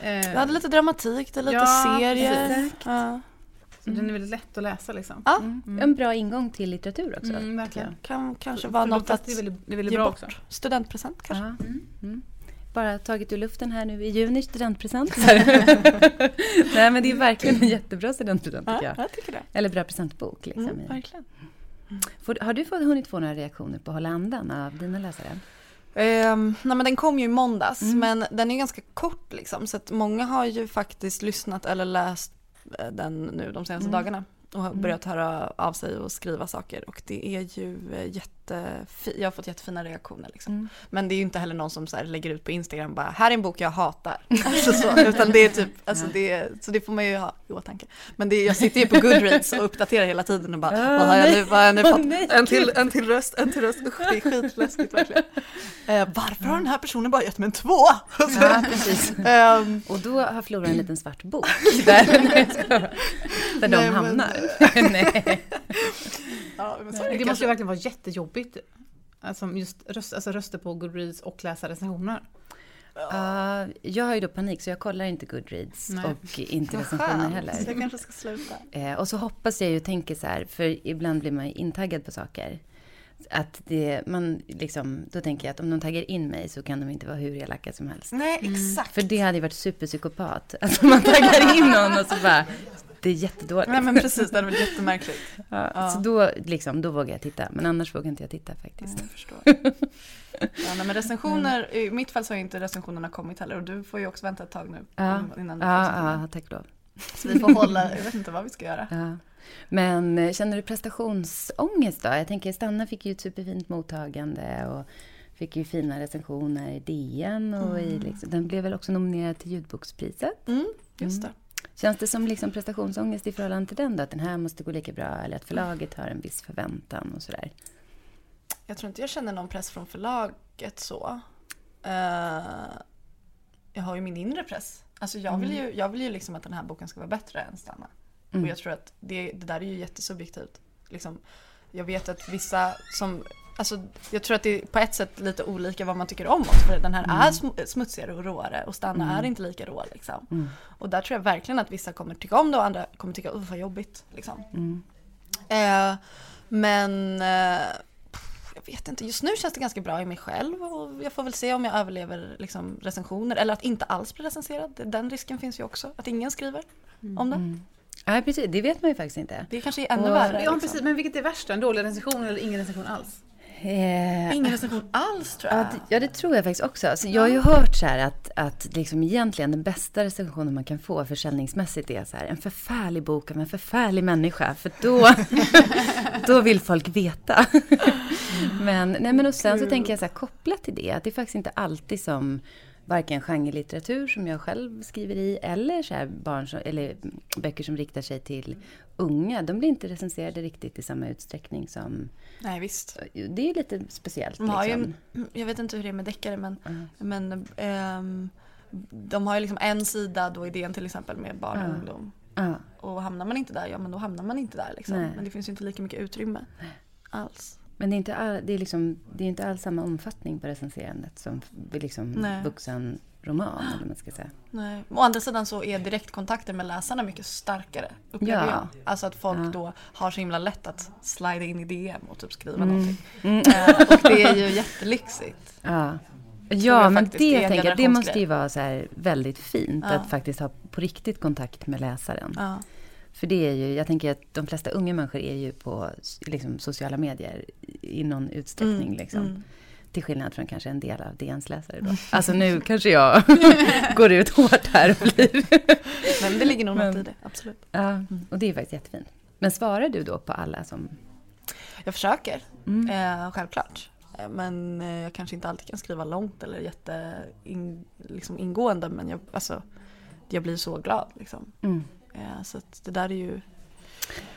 Eh, Det hade lite dramatik, det är lite Ja, serier. precis. Ja. Så den är väldigt lätt att läsa liksom. Ja, En bra ingång till litteratur också. Mm, verkligen. jag. kan kanske vara något att det är väldigt, det är väldigt ge bra bort. också. Studentpresent kanske. Ja. Mm. Bara tagit ur luften här nu i juni, studentpresent. Nej men det är verkligen en jättebra studentpresent tycker Ja, jag. jag tycker det. Eller bra presentbok. Liksom. Mm, verkligen. Får, har du fått, hunnit få några reaktioner på Hålla andan av dina läsare? Ehm, nej men den kom ju i måndags Mm. men den är ganska kort liksom så att många har ju faktiskt lyssnat eller läst den nu de senaste Mm. dagarna och har börjat höra av sig och skriva saker och det är ju eh, jättefint, jag har fått jättefina reaktioner liksom. Mm. Men det är ju inte heller någon som så lägger ut på Instagram bara här är en bok jag hatar. Alltså så, utan det är typ, alltså det, så det får man ju ha i åtanke. Men det jag sitter ju på Goodreads och uppdaterar hela tiden och bara Ah, vad har jag nu, vad har jag nu fått? en, till, en till röst, en till röst, usch det är skitläskigt verkligen. Eh, varför har den här personen bara gett mig en två? Ja, precis. Ehm, Och då har Flora en liten svart bok där, där de Nej, men- hamnar. Nej. Ja, men så är Det det måste ju verkligen vara jättejobbigt. Alltså just röst, alltså röster på Goodreads och läsa recensioner. Uh, jag har ju då panik så jag kollar inte Goodreads Nej. och inte recensioner heller. Jag kanske ska sluta. Eh, och så hoppas jag ju och tänker så här, för ibland blir man ju intaggad på saker. Att det, man liksom, då tänker jag att om de taggar in mig så kan de inte vara hur elaka som helst. Nej exakt. För det hade ju varit superpsykopat. Alltså man taggar in någon och så bara, det är jättedåligt. Nej men precis, det hade varit jättemärkligt. Ja, Ja. Så då, liksom, då vågar jag titta, men annars vågar inte jag titta faktiskt. Jag förstår. Ja, nej, men recensioner, i mitt fall så har ju inte recensionerna kommit heller och du får ju också vänta ett tag nu. Ja, Innan du får ja, ja tack då. Så vi får hålla, jag vet inte vad vi ska göra. Ja. Men eh, känner du prestationsångest då? Jag tänker Stanna fick ju ett superfint mottagande och fick ju fina recensioner i DN och i liksom, den blev väl också nominerad till ljudbokspriset. Mm, just det. Känns det som liksom prestationsångest i förhållande till den då? Att den här måste gå lika bra eller att förlaget har en viss förväntan och sådär? Jag tror inte jag känner någon press från förlaget så. Eh, jag har ju min inre press. Alltså jag vill ju, jag vill ju liksom att den här boken ska vara bättre än Stanna. Mm. Och jag tror att det, det där är ju jättesubjektivt. Liksom, jag vet att vissa som Alltså, jag tror att det är på ett sätt lite olika vad man tycker om oss. För den här är sm- smutsigare och råare och Stanna är inte lika rå. Liksom. Mm. Och där tror jag verkligen att vissa kommer tycka om det och andra kommer tycka uff vad jobbigt. Liksom. Mm. Eh, men eh, jag vet inte, just nu känns det ganska bra i mig själv och jag får väl se om jag överlever liksom, recensioner eller att inte alls bli recenserad. Den risken finns ju också, att ingen skriver om det. Mm. Ja, precis. Det vet man ju faktiskt inte. Det kanske är ännu Och- värre. Ja liksom. precis, men vilket är värst då? En dålig recension eller ingen recension alls? Eh, Ingen recension alls tror jag. Ja det, ja, det tror jag faktiskt också. Alltså, jag har ju hört så här att, att liksom egentligen den bästa recensionen man kan få försäljningsmässigt är så här, en förfärlig bok av en förfärlig människa. För då, då vill folk veta. men, nej, men och sen så tänker jag så här, kopplat till det, att det är faktiskt inte alltid som varken genrelitteratur som jag själv skriver i eller, så barn som, eller böcker som riktar sig till unga. De blir inte recenserade riktigt i samma utsträckning som... Nej visst. Det är lite speciellt. Har ju liksom. en, jag vet inte hur det är med deckare men, Mm. men ehm, de har ju liksom en sida då idén till exempel med barn och Ja. ungdom. Ja. Och hamnar man inte där, ja men då hamnar man inte där liksom. Men det finns ju inte lika mycket utrymme alls. Men det är inte, all, det är liksom, det är inte alls samma omfattning på recenserandet som liksom Nej. vuxen roman, eller man ska säga. Nej. Å andra sidan så är direktkontakten med läsarna mycket starkare. Upplever Ja. jag. Alltså att folk Ja. då har så himla lätt att slida in i DM och typ skriva Mm. någonting. Mm. Eh, och det är ju jättelyxigt. Ja, ja men det en tänker jag, det måste ju vara så väldigt fint Ja. att faktiskt ha på riktigt kontakt med läsaren. Ja. För det är ju, jag tänker att de flesta unga människor är ju på liksom, sociala medier i någon utsträckning. Mm, Liksom. mm. Till skillnad från kanske en del av DNs läsare då. Alltså nu kanske jag går ut hårt här och blir... Men det ligger nog något i det, absolut. ja, och det är faktiskt jättefint. Men svarar du då på alla som... Jag försöker, Mm. eh, självklart. Eh, Men eh, jag kanske inte alltid kan skriva långt eller jätte in, liksom ingående men jag, alltså, jag blir så glad. Liksom. Mm. Eh, så det där är ju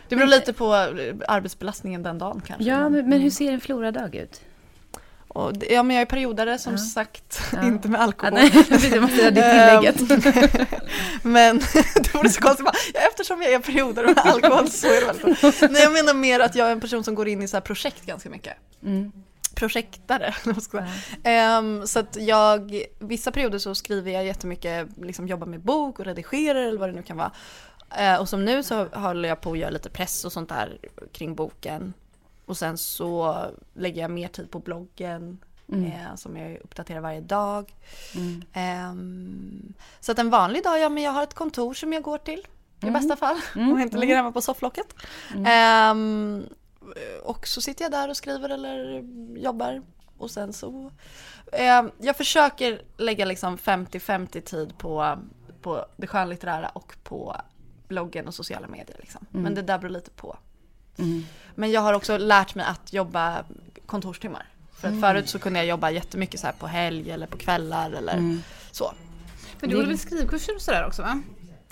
Det beror lite på eh, arbetsbelastningen den dagen kanske. Ja, men, men hur ser en floradag ut? Och ja men jag är periodare som Ja. sagt, Ja. inte med Ja, alkohol. nej, precis, jag måste göra det tillägget. Ehm, Men det vore så konstigt ja, eftersom jag är perioder med alkohol så är det väldigt Nej jag menar mer att jag är en person som går in i så här projekt ganska mycket. Mm. Projektare, säga. Ehm, så att jag, vissa perioder så skriver jag jättemycket, liksom jobbar med bok och redigerar eller vad det nu kan vara. Eh, och som nu så håller jag på att göra lite press och sånt där kring boken. Och sen så lägger jag mer tid på bloggen eh, som jag uppdaterar varje dag. Ehm, så att en vanlig dag, ja men jag har ett kontor som jag går till i bästa fall. Och inte ligger hemma på sofflocket. Ehm, och så sitter jag där och skriver eller jobbar. Och sen så, ehm, jag försöker lägga liksom 50-50 tid på, på det skönlitterära och på bloggen och sociala medier. Liksom. Men det där beror lite på. Men jag har också lärt mig att jobba kontorstimmar. För att förut så kunde jag jobba jättemycket så här på helg eller på kvällar eller så. Men du håller väl skrivkurser och sådär också va?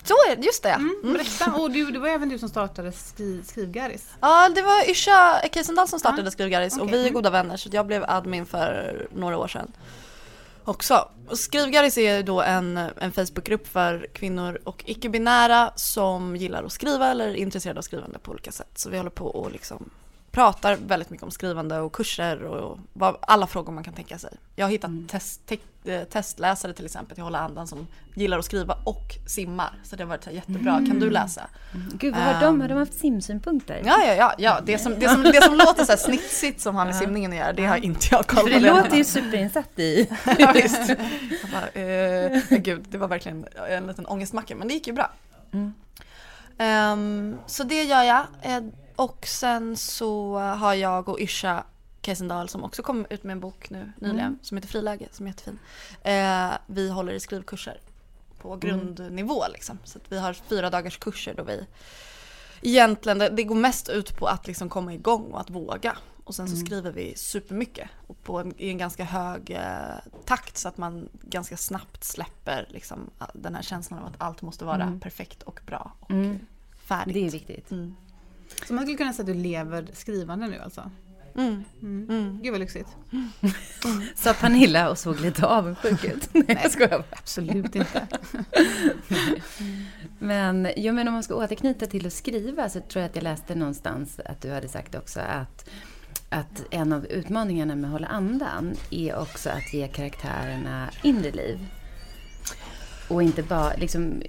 Så är det, just det. Mm. Berätta. Och du, det var även du som startade skri, Skrivgaris. Ja, det var Yrsa Ekesendal som startade Skrivgaris och okej. vi är goda vänner så jag blev admin för några år sedan. Också. Skrivgaris är då en, en Facebookgrupp för kvinnor och icke-binära som gillar att skriva eller är intresserade av skrivande på olika sätt. Så vi håller på att liksom pratar väldigt mycket om skrivande och kurser och vad, alla frågor man kan tänka sig. Jag har hittat test, te, eh, testläsare till exempel till Hålla Andan som gillar att skriva och simmar. Så det har varit jättebra. Kan du läsa? Gud, vad har de, har de haft simsynpunkter? Ja, ja, ja, ja. Det, som, det, som, det som låter så här snitsigt som har med simningen att göra, det har inte jag koll på. För det låter ju superinsatt i. Ja, visst. Jag bara, eh, gud, det var verkligen en liten ångestmacka, men det gick ju bra. Ehm, så det gör jag. Och sen så har jag och Yrsa Keisendal som också kom ut med en bok nu nyligen som heter Friläge, som är jättefin. Eh, vi håller i skrivkurser på grundnivå liksom. Så att vi har fyra dagars kurser då vi egentligen, det, det går mest ut på att liksom komma igång och att våga. Och sen så skriver vi supermycket och på en, i en ganska hög eh, takt så att man ganska snabbt släpper liksom, all- den här känslan av att allt måste vara perfekt och bra och färdigt. Det är viktigt. Mm. Så man skulle kunna säga att du lever skrivande nu alltså? Mm. Mm. Gud vad lyxigt. Sa Pernilla och såg lite avundsjuk ut. Nej, jag skojar. Absolut inte. Men, jo, men om man ska återknyta till att skriva så tror jag att jag läste någonstans att du hade sagt också att, att en av utmaningarna med att hålla andan är också att ge karaktärerna inre liv. Och inte bara, liksom,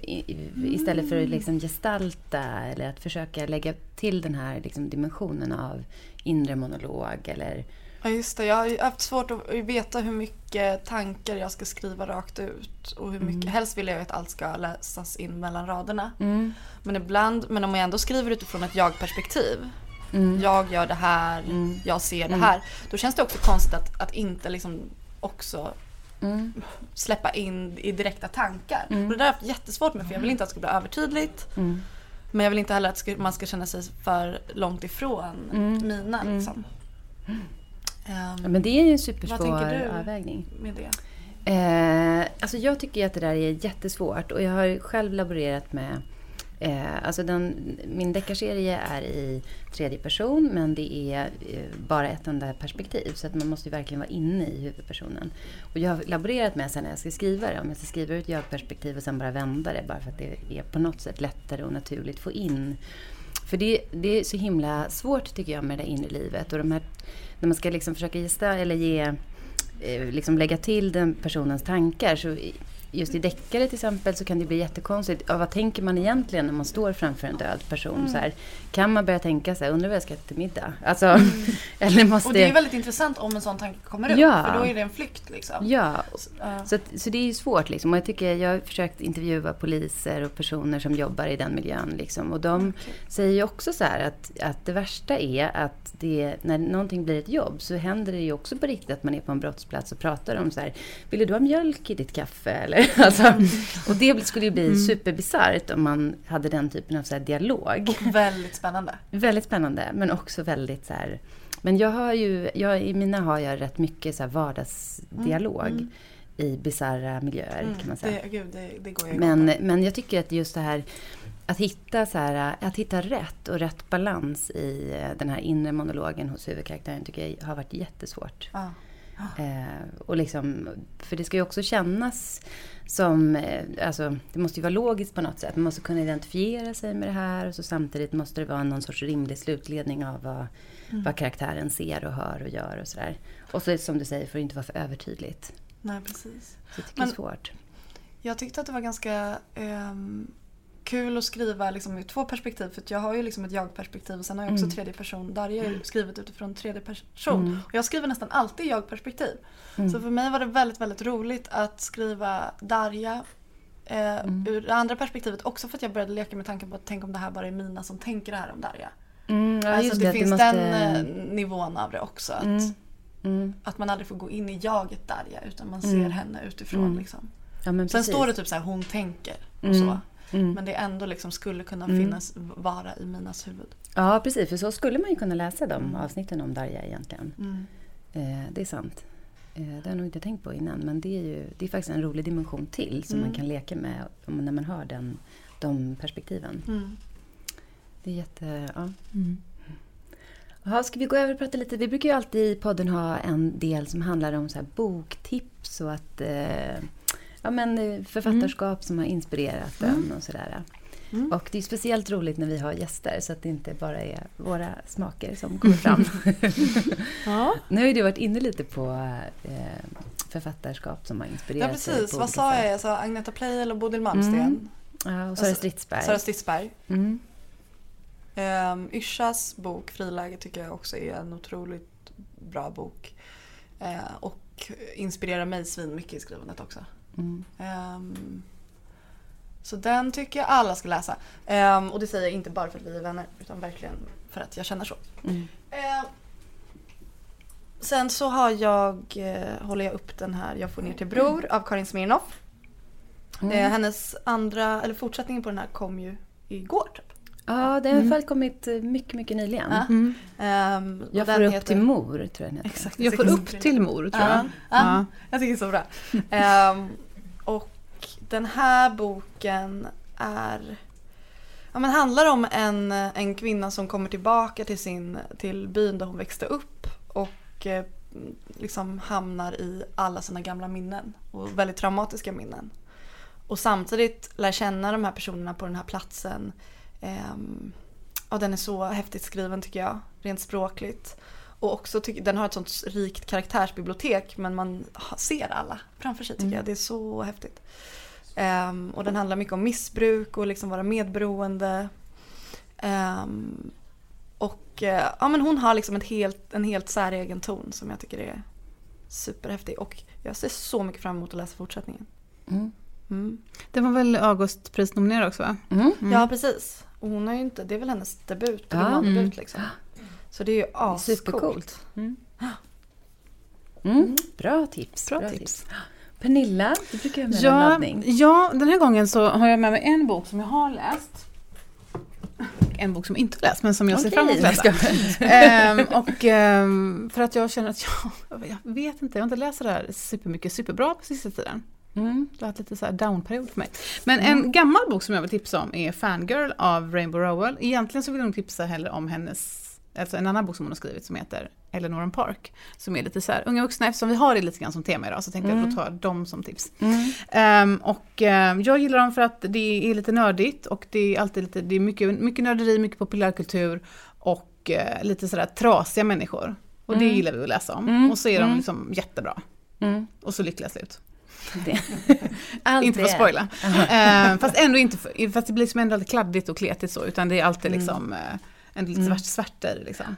istället för att liksom gestalta eller att försöka lägga till den här liksom, dimensionen av inre monolog eller Ja just det, jag har haft svårt att veta hur mycket tankar jag ska skriva rakt ut. Och hur mycket, helst vill jag att allt ska läsas in mellan raderna. Men ibland, men om jag ändå skriver utifrån ett jag-perspektiv. Jag gör det här, jag ser det här. Då känns det också konstigt att, att inte liksom också släppa in i direkta tankar. Och det där har jag haft jättesvårt med för jag vill inte att det ska bli övertydligt. Men jag vill inte heller att man ska känna sig för långt ifrån mina. Liksom. Ehm, Ja, men det är ju en Vad supersvår tänker du? avvägning. med det. Eh, alltså jag tycker att det där är jättesvårt och jag har själv laborerat med Eh, alltså den, min deckarserie är i tredje person men det är eh, bara ett enda perspektiv så att man måste ju verkligen vara inne i huvudpersonen. Och jag har laborerat med sen när jag ska skriva det, om jag ska skriva ur ett jag-perspektiv och sen bara vända det bara för att det är på något sätt lättare och naturligt att få in. För det, det är så himla svårt tycker jag med det inre livet och de här, när man ska liksom försöka gesta, eller ge eh, liksom lägga till den personens tankar. Så just i deckare till exempel så kan det bli jättekonstigt. Ja, vad tänker man egentligen när man står framför en död person? Mm. Så här, kan man börja tänka så här, undrar vad jag ska äta till middag? Alltså, eller måste... Och det är väldigt intressant om en sån tanke kommer upp. Ja. För då är det en flykt liksom. Ja, så, att, så det är ju svårt. Liksom. Och jag, tycker, jag har försökt intervjua poliser och personer som jobbar i den miljön. Liksom. Och de säger ju också så här att, att det värsta är att det, när någonting blir ett jobb så händer det ju också på riktigt att man är på en brottsplats och pratar om så här, vill du ha mjölk i ditt kaffe? Eller, alltså, och det skulle ju bli Mm. superbisarrt om man hade den typen av så dialog. Väldigt spännande. Väldigt spännande, men också väldigt så här... Men jag har ju, jag, i mina har jag rätt mycket så vardagsdialog i bisarra miljöer kan man säga. Mm, Det, gud, det, det går jag Men, men jag tycker att just det här att hitta, så här, att hitta rätt och rätt balans i den här inre monologen hos huvudkaraktären tycker jag har varit jättesvårt. Ja. Eh, och liksom, för det ska ju också kännas som, eh, alltså det måste ju vara logiskt på något sätt. Man måste kunna identifiera sig med det här och så samtidigt måste det vara någon sorts rimlig slutledning av vad, Mm. vad karaktären ser och hör och gör och sådär. Och så som du säger, får det inte vara för Nej, precis. Så jag tycker Men- det är svårt. Jag tyckte att det var ganska ehm, kul att skriva liksom ur två perspektiv för jag har ju liksom ett jag-perspektiv och sen har jag också Mm. tredje person. Darja är ju skrivet utifrån tredje person. Mm. Och jag skriver nästan alltid jag-perspektiv. Mm. Så för mig var det väldigt, väldigt roligt att skriva Darja eh, Mm. ur det andra perspektivet också för att jag började leka med tanken på att tänk om det här bara är mina som tänker det här om Darja. Mm, ja, alltså det, det, finns måste... den eh, nivån av det också. Att, Mm. Mm. att man aldrig får gå in i jaget Darja utan man ser henne utifrån. Liksom. Ja, Sen står det typ så här hon tänker och så. Mm. Men det ändå liksom skulle kunna Mm. finnas, vara i Minas huvud. Ja, precis. För så skulle man ju kunna läsa de avsnitten om Darja egentligen. Mm. Eh, det är sant. Eh, det har jag nog inte tänkt på innan. Men det är ju det är faktiskt en rolig dimension till som Mm. man kan leka med när man har den, de perspektiven. Mm. Det är jätte... Ja. Jaha, ska vi gå över och prata lite? Vi brukar ju alltid i podden ha en del som handlar om så här boktips och att... Eh, ja, men eh, författarskap som har inspirerat en och sådär. Mm. Och det är speciellt roligt när vi har gäster så att det inte bara är våra smaker som kommer fram. Ja. nu har ju du varit inne lite på eh, författarskap som har ja inspirerat dig precis, vad sa jag? Jag sa Agneta Pleijel och Bodil Malmsten. Mm. Ja, och Sara Stridsberg. Sara Stridsberg. Mm. Um, Yrsas bok Friläge tycker jag också är en otroligt bra bok. Eh, och inspirerar mig svin mycket i skrivandet också. Mm. Ehm, så den tycker jag alla ska läsa. Ehm, och det säger jag inte bara för att vi är vänner utan verkligen för att jag känner så. Mm. Ehm, sen så har jag, eh, håller jag upp den här Jag får ner till bror av Karin Smirnoff. Mm. Eh, hennes andra, eller fortsättningen på den här kom ju igår typ. Ja, det har i alla fall kommit eh, mycket, mycket nyligen. Mm. Och Jag den får upp heter- till mor, tror jag den heter. Exakt. Jag får upp till mor, tror Ja, jag. ja, Ja. jag tycker det är så bra. Ehm, och den här boken är Ja men handlar om en, en kvinna som kommer tillbaka till, sin, till byn där hon växte upp och eh, liksom hamnar i alla sina gamla minnen och väldigt traumatiska minnen. Och samtidigt lär känna de här personerna på den här platsen. Ehm, ja, den är så häftigt skriven tycker jag, rent språkligt. Och också, tycker- den har ett sånt rikt karaktärsbibliotek men man ser alla framför sig tycker jag. Det är så häftigt. Ehm, och den handlar mycket om missbruk och liksom vara medberoende. Ehm, och eh, ja, men hon har liksom ett helt, en helt säregen ton som jag tycker är superhäftig. Och jag ser så mycket fram emot att läsa fortsättningen. Mm. Mm. Den var väl Augustprisnominerad också va? Mm. Ja precis. Och hon har ju inte, det är väl hennes debut, Ja. romandebut Mm. liksom. Så det är ju ascoolt. Supercoolt. Mm. Bra tips. Bra tips. Pernilla, du brukar ha med en Ja, laddning. ja, den här gången så har jag med mig en bok som jag har läst. En bok som jag inte har läst men som jag ser fram emot att läsa. Ehm, och ehm, för att jag känner att jag, jag vet inte, jag har inte läst det här supermycket superbra på sista tiden. Mm. Det har lite så här downperiod för mig. Men en gammal bok som jag vill tipsa om är Fangirl av Rainbow Rowell. Egentligen så vill jag nog tipsa hellre om hennes, alltså en annan bok som hon har skrivit som heter Eleanor Park. Som är lite så här, unga vuxna, eftersom vi har det lite grann som tema idag så tänkte jag att då ta dem som tips. Mm. Ehm, och ehm, jag gillar dem för att det är lite nördigt och det är alltid lite, det är mycket, mycket nörderi, mycket populärkultur och eh, lite sådär trasiga människor. Och det Mm. gillar vi att läsa om. Mm, Och så är de mm. liksom jättebra. Mm. Och så lyckliga slut. Inte för att det. spoila. Ehm, fast ändå inte, för, fast det blir liksom ändå lite kladdigt och kletigt så, utan det är alltid Mm. liksom eh, en lite svart, svärta i det liksom.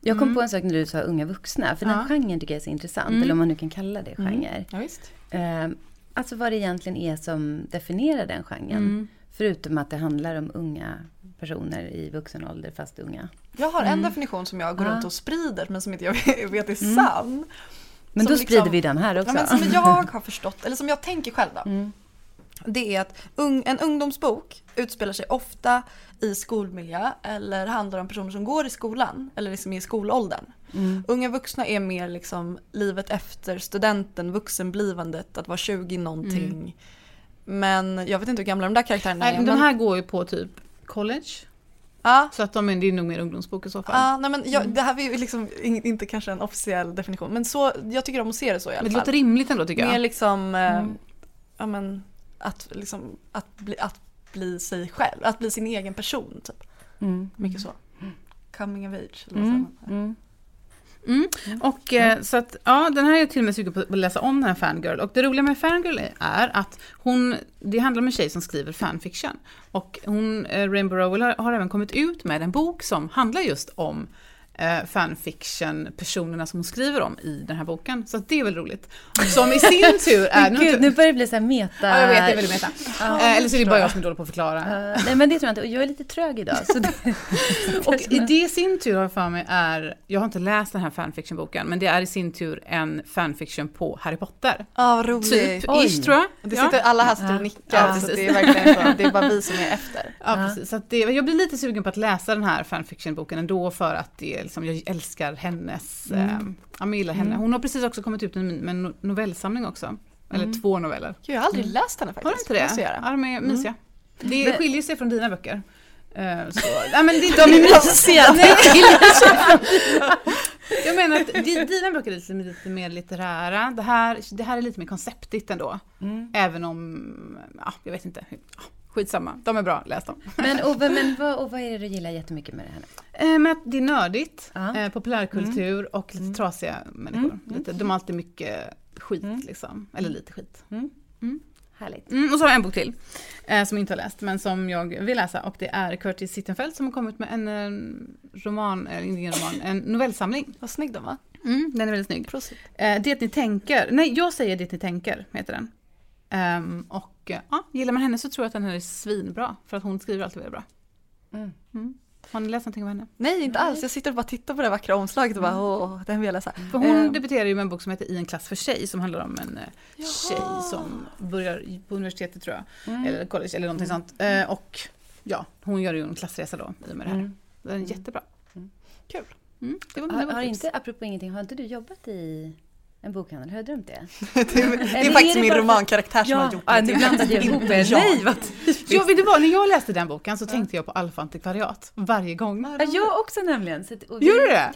Jag kom Mm. på en sak när du sa unga vuxna, för Ja. den genren tycker jag är så intressant, Mm. eller om man nu kan kalla det genre. Ja, visst. Ehm, alltså vad det egentligen är som definierar den genren. Mm. Förutom att det handlar om unga personer i vuxen ålder, fast unga. Jag har en Mm. definition som jag går Ja. runt och sprider men som inte jag vet är sann. Men då sprider liksom- vi den här också. Ja, men som jag har förstått, eller som jag tänker själv då. Mm. Det är att en ungdomsbok utspelar sig ofta i skolmiljö eller handlar om personer som går i skolan eller liksom i skolåldern. Mm. Unga vuxna är mer liksom livet efter studenten, vuxenblivandet, att vara 20 någonting. Men jag vet inte hur gamla de där karaktärerna Nej, är. men de men- här går ju på typ college. Ja, Så att de är, det är nog mer ungdomsbok i så fall. ja, nej, men jag, det här är ju liksom in- inte kanske en officiell definition men så, jag tycker om att se det så i alla Men det fall. låter rimligt ändå tycker Mer jag. liksom, eh, Mm. ja men att liksom, att bli, att bli sig själv, att bli sin egen person typ. Mm. Mycket så. Coming of age eller Mm. man? Mm. Mm. Och eh, så att, ja, den här är jag till och med sugen på att läsa om, den här Fangirl. Och det roliga med Fangirl är att hon, det handlar om en tjej som skriver fanfiction. Och hon, eh, Rainbow Rowell, har, har även kommit ut med en bok som handlar just om eh, fanfiction-personerna som hon skriver om i den här boken. Så att det är väl roligt. Som i sin tur är... Gud, nu börjar det bli så här meta... Ja, jag vet, det är väldigt meta. Eh, eller så är det bara jag som är dålig på att förklara. Uh, nej men det tror jag inte, och jag är lite trög idag. Så det, Och i det i sin tur har jag för mig är, jag har inte läst den här fanfiction-boken, men det är i sin tur en fanfiction på Harry Potter. Ja, vad roligt. Typ, Oj. ish tror jag. Det Ja. sitter, alla här sitter och nickar, Ja, så det är verkligen så. Det är bara vi som är efter. Ja, precis. Så att det, jag blir lite sugen på att läsa den här fanfiction-boken ändå för att det är liksom, jag älskar hennes, eh, ja, men gillar henne. Hon har precis också kommit ut med en no- novellsamling också. Eller två noveller. Gud, jag har aldrig läst henne faktiskt. Har du inte det? Jag. Ja, de är mysiga. Det Men- skiljer sig från dina böcker. Eh, så, nej, men det, de är mysiga! Jag menar att di- dina böcker är lite, lite mer litterära. Det här, det här är lite mer konceptigt ändå. Även om, ja, jag vet inte. Ja, skitsamma, de är bra, läs dem. Men, Ove, men vad, och vad är det du gillar jättemycket med det här? nu? Eh, men att det är nördigt, Ja. eh, populärkultur och lite trasiga människor. Lite, de har alltid mycket skit liksom, eller lite skit. Härligt. Mm, och så har jag en bok till, eh, som jag inte har läst, men som jag vill läsa. Och det är Curtis Sittenfeld som har kommit med en roman, eller inte en roman, en novellsamling. Vad snygg de var. Mm, den är väldigt snygg. Prosit. Eh, det ni tänker, nej jag säger det ni tänker, heter den. Ehm, och ja, gillar man henne så tror jag att den här är svinbra, för att hon skriver alltid väldigt bra. Mm. Mm. Har ni läst någonting om henne? Nej, inte alls. Jag sitter och bara tittar på det vackra omslaget och bara åh, den vill jag läsa. För hon Eh, debuterar ju med en bok som heter I en klass för sig, som handlar om en eh, tjej som börjar på universitetet tror jag, eller college eller någonting sånt. Eh, och ja, hon gör ju en klassresa då i och med det här. Mm. Den är jättebra. Kul. Mm, det var mina Har, har inte, apropå ingenting, har inte du jobbat i en bokhandel? Har jag drömt det? det är, det är är faktiskt det min romankaraktär som har gjort ja, det nu till blandade jag ihop jag. Nej, vad Jo, vet du vad? När jag läste den boken så tänkte jag på Alfa antikvariat varje gång. Ja, jag också nämligen. Så, att- och vi- Gjorde du det?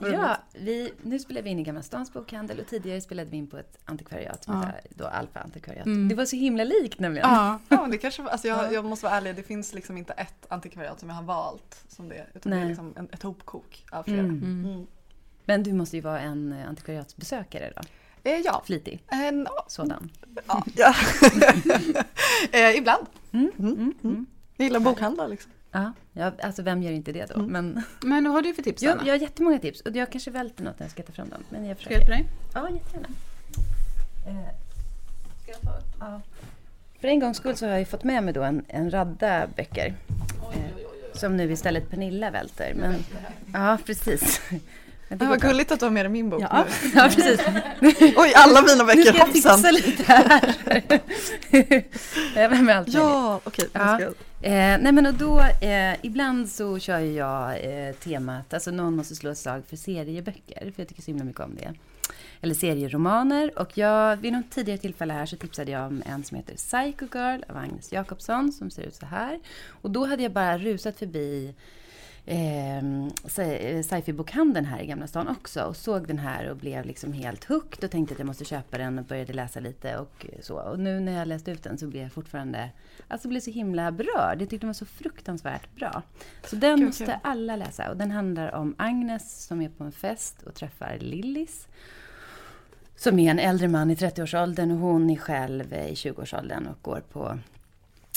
Ja, vi, nu spelar vi in i Gamla Stans bokhandel och tidigare spelade vi in på ett antikvariat som Ja. heter då Alfa antikvariat. Mm. Det var så himla likt nämligen. Ja. Ja, men det kanske, alltså jag, jag måste vara ärlig, det finns liksom inte ett antikvariat som jag har valt som det, utan det Nej. är liksom en, ett hopkok av flera. Mm. Mm. Men du måste ju vara en eh, antikvariatsbesökare då? Eh, ja, Flitig en, sådan. ja, ja. eh, ibland. Mm. Mm. Mm. Mm. Jag gillar bokhandlar liksom. Ja, ja, alltså vem gör inte det då? Mm. Men Men vad har du för tips, jag, Anna? jag har jättemånga tips och jag kanske välter något när jag ska ta fram dem. Men jag Ska jag hjälpa dig? Ja, jättegärna. Eh, ja. För en gångs skull så har jag fått med mig då en, en radda böcker. Eh, som nu istället Pernilla välter. Men, ja, precis. Det var gulligt att du har med dig min bok Ja, nu. ja, precis. Oj, alla mina Nu böcker, ska jag fixa lite här. Även med allt. Ja, okej. nu Ja. Eh, nej men och då, eh, ibland så kör jag eh, temat, alltså någon måste slå ett slag för serieböcker, för jag tycker så himla mycket om det. Eller serieromaner. Och jag, vid något tidigare tillfälle här så tipsade jag om en som heter Psycho Girl av Agnes Jakobsson, som ser ut så här. Och då hade jag bara rusat förbi eh, sci- sci-fi-bokhandeln här i Gamla stan också och såg den här och blev liksom helt hooked och tänkte att jag måste köpa den och började läsa lite och så. Och nu när jag läste ut den så blev jag fortfarande, alltså blev så himla berörd. Jag tyckte den var så fruktansvärt bra. Så den Kul, måste alla läsa och den handlar om Agnes som är på en fest och träffar Lillis. Som är en äldre man i 30-årsåldern och hon är själv i 20-årsåldern och går på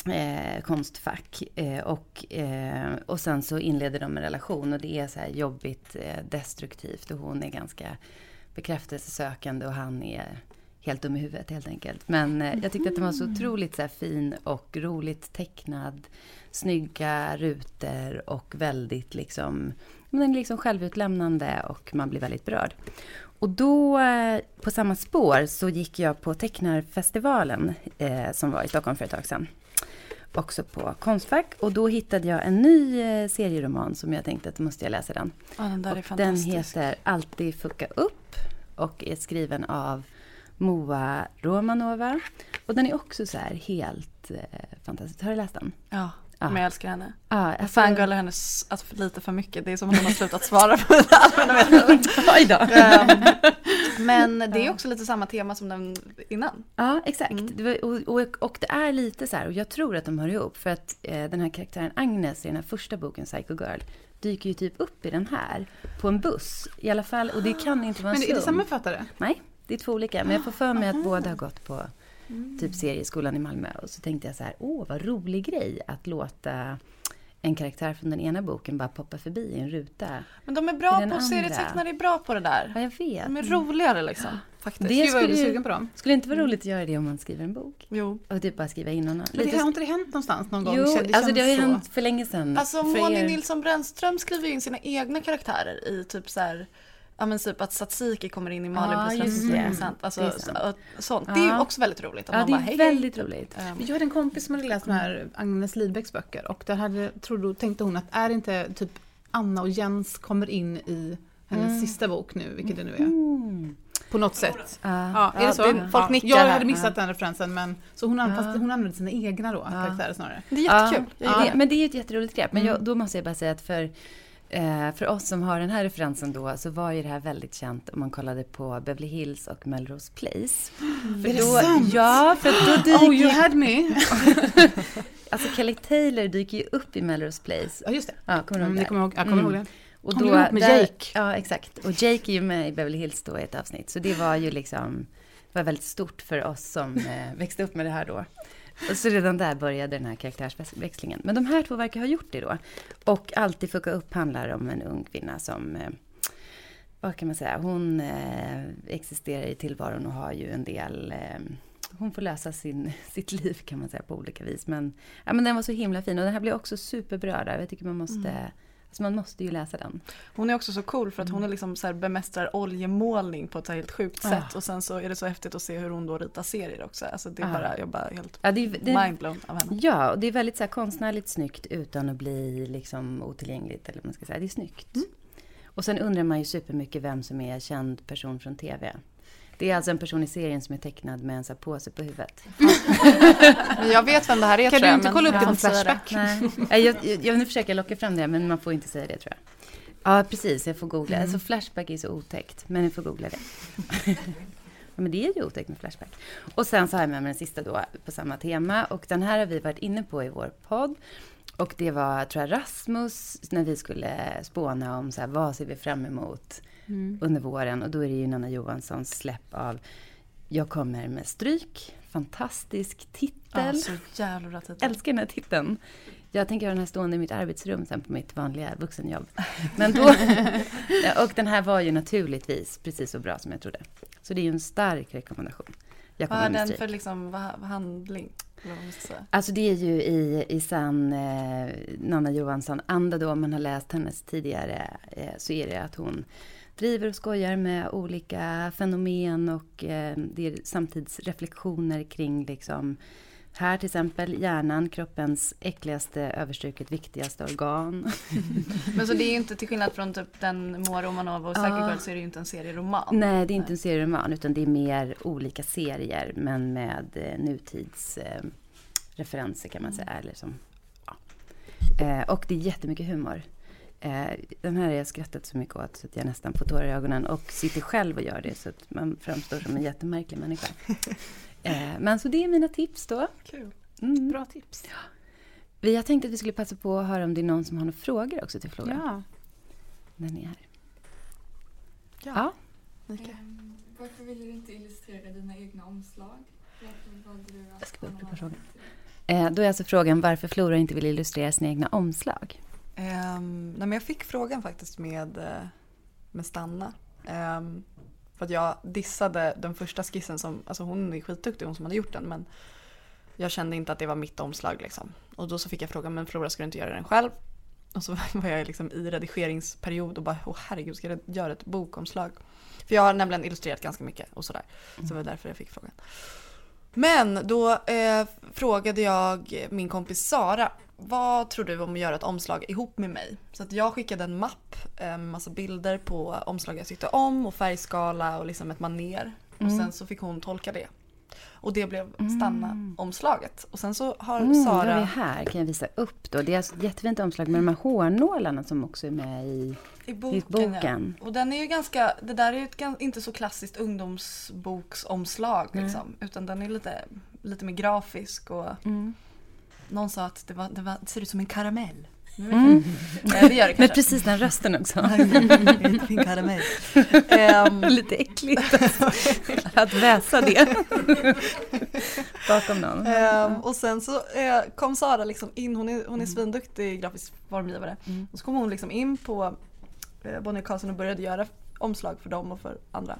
eh, konstfack. Eh, och, eh, och sen så inleder de en relation och det är så här jobbigt, eh, destruktivt och hon är ganska bekräftelsesökande och han är helt dum i huvudet helt enkelt. Men eh, jag tyckte att den var så otroligt så här, fin och roligt tecknad. Snygga rutor och väldigt liksom, men liksom självutlämnande och man blir väldigt berörd. Och då, eh, på samma spår, så gick jag på tecknarfestivalen eh, som var i Stockholm för ett tag sedan. Också på Konstfack. Och då hittade jag en ny eh, serieroman som jag tänkte att måste jag läsa den. Ja, den där är Och den fantastisk. heter Alltid fucka upp och är skriven av Moa Romanova. Och den är också så här helt eh, fantastisk. Har du läst den? Ja. Ja. Men jag älskar henne. Ja, Jag alltså, fangirlar henne alltså, lite för mycket. Det är som att hon har slutat svara på mina allmänna meddelanden. Ehm, Men det är också lite samma tema som den innan. Ja, exakt. Mm. Det och, och, och det är lite så här, och jag tror att de hör ihop, för att eh, den här karaktären Agnes i den här första boken, Psycho Girl, dyker ju typ upp i den här på en buss. I alla fall, och det kan inte vara en Men är det slump. samma författare? Nej, det är två olika. Men jag får för mig att båda har gått på typ serieskolan i Malmö. Och så tänkte jag så här, åh vad rolig grej att låta en karaktär från den ena boken bara poppa förbi i en ruta. Men de är bra på, serietecknare är bra på det där. Ja, jag vet. De är roligare liksom. Faktiskt. Det Gud jag skulle sugen på dem. Skulle det inte vara roligt att göra det om man skriver en bok? Jo. Och typ bara skriva in någon annan? Men det har inte det hänt någonstans någon gång? Jo, Känns- alltså det har ju hänt för länge sedan. Alltså er. Nilsson Brännström skriver ju in sina egna karaktärer i typ så här Ja men typ att Tsatsiki kommer in i Malin just det. 50 procent. Alltså Det så- sånt. Det är Ja. också väldigt roligt. Att Ja, man det bara, är väldigt roligt. hej. Ehm, Jag hade en kompis som hade läst de här Agnes Lidbecks böcker och där hade, trodde, tänkte hon att är inte typ Anna och Jens kommer in i hennes sista bok nu, vilket det nu är. Mm. På något sätt. Ja. Ja, är det så? det- folk nickar Jag hade missat den referensen men så hon, anpassade, Ja. hon använde sina egna då, karaktärer snarare. Det är jättekul. Det, det. men det är ju ett jätteroligt grepp. Men jag, då måste jag bara säga att för, för oss som har den här referensen då så var ju det här väldigt känt om man kollade på Beverly Hills och Melrose Place. För Är det då, sant? Ja, för då dyker Oh you had me! alltså Kelly Taylor dyker ju upp i Melrose Place. Ja just det. Ja, kommer du ihåg Mm, det? det kommer ihåg. Jag kommer Mm. ihåg det. Och Hon är ihop med Jake. Ja, exakt. Och Jake är ju med i Beverly Hills då i ett avsnitt. Så det var ju liksom, var väldigt stort för oss som eh, växte upp med det här då. Och så redan där började den här karaktärsväxlingen. Men de här två verkar ha gjort det då. Och Alltid fucka upp handlar om en ung kvinna som, eh, vad kan man säga, hon eh, existerar i tillvaron och har ju en del eh, hon får lösa sin, sitt liv kan man säga på olika vis. Men, ja, men den var så himla fin och den här blir också superberörd. Jag tycker man måste, mm alltså man måste ju läsa den. Hon är också så cool för att hon är liksom så här bemästrar oljemålning på ett så helt sjukt Ja. sätt. Och sen så är det så häftigt att se hur hon då ritar serier också. Alltså det är Ja. bara, jag bara helt Ja, det, är- det, mindblown av henne. Ja, och det är väldigt så här, konstnärligt snyggt utan att bli liksom otillgängligt. Eller man ska säga. Det är snyggt. Och sen undrar man ju supermycket vem som är känd person från TV. Det är alltså en person i serien som är tecknad med en så här påse på huvudet. Men jag vet vem det här är Kan tror du jag, inte men kolla upp det på inte Flashback? Nej, jag, jag, jag, nu försöker jag locka fram det, men man får inte säga det tror jag. Ja, precis. Jag får googla. Alltså Flashback är så otäckt, men jag får googla det. ja, men det är ju otäckt med Flashback. Och sen så har jag med mig den sista då på samma tema. Och den här har vi varit inne på i vår podd. Och det var, tror jag, Rasmus, när vi skulle spåna om så här, vad ser vi fram emot under våren. Och då är det ju Nanna Johanssons släpp av Jag kommer med stryk. Fantastisk titel. Ja, titel. Älskar den här titeln. Jag tänker ha den här stående i mitt arbetsrum sen på mitt vanliga vuxenjobb. Men då, och den här var ju naturligtvis precis så bra som jag trodde. Så det är ju en stark rekommendation. Jag Vad är den för liksom, vad, vad handling? Alltså det är ju i, i sann eh, Nanna Johansson-anda då, om man har läst hennes tidigare, eh, så är det att hon driver och skojar med olika fenomen och eh, det är samtidsreflektioner kring liksom här till exempel hjärnan, kroppens äckligaste, överstruket viktigaste organ. Men så det är ju inte till skillnad från typ den Moa Romanova och Psychic Ja. Så är det ju inte en serieroman. Nej, det är inte en serieroman utan det är mer olika serier men med eh, nutidsreferenser eh, kan man säga. Eller som, ja. eh, och det är jättemycket humor. Eh, den här har jag skrattat så mycket åt så att jag nästan får tårar i ögonen och sitter själv och gör det så att man framstår som en jättemärklig människa. Eh, men så det är mina tips då. Kul. Mm. Bra tips. Vi har tänkt att vi skulle passa på att höra om det är någon som har några frågor också till frågan. Ja. När ni är här. Ja. Ja. Ehm, Varför ville du inte illustrera dina egna omslag? Jag ska ha upprepa frågan. Eh, då är alltså frågan varför Flora inte vill illustrera sina egna omslag. Ehm, nej men jag fick frågan faktiskt med, eh, med Stanna. Ehm, för att jag dissade den första skissen som, alltså hon är skitduktig hon som hade gjort den men jag kände inte att det var mitt omslag liksom. Och då så fick jag frågan men Flora ska du inte göra den själv? Och så var jag liksom i redigeringsperiod och bara åh herregud ska jag göra ett bokomslag? För jag har nämligen illustrerat ganska mycket och sådär. Så det var därför jag fick frågan. Men då eh, frågade jag min kompis Sara vad tror du om att göra ett omslag ihop med mig? Så att jag skickade en mapp eh, med massa bilder på omslag jag tyckte om och färgskala och liksom ett maner. Och sen så fick hon tolka det. Och det blev Stanna-omslaget. Och sen så har Mm, då har Sara... vi här, kan jag visa upp då. Det är alltså ett jättefint omslag med de här hårnålarna som också är med i... I I boken, boken. Ja. Och den är ju ganska, det där är ju ett inte så klassiskt ungdomsboksomslag Nej. liksom. Utan den är lite, lite mer grafisk och Mm. någon sa att det, var, det, var, det ser ut som en karamell. Mm. Nej, det gör det Med kanske. precis den rösten också. Ehm, Lite äckligt alltså, att väsa det bakom någon. ehm, och sen så eh, kom Sara liksom in, hon är, hon är svinduktig grafisk formgivare. Mm. Och så kom hon liksom in på eh, Bonnier Carlsen och började göra omslag för dem och för andra.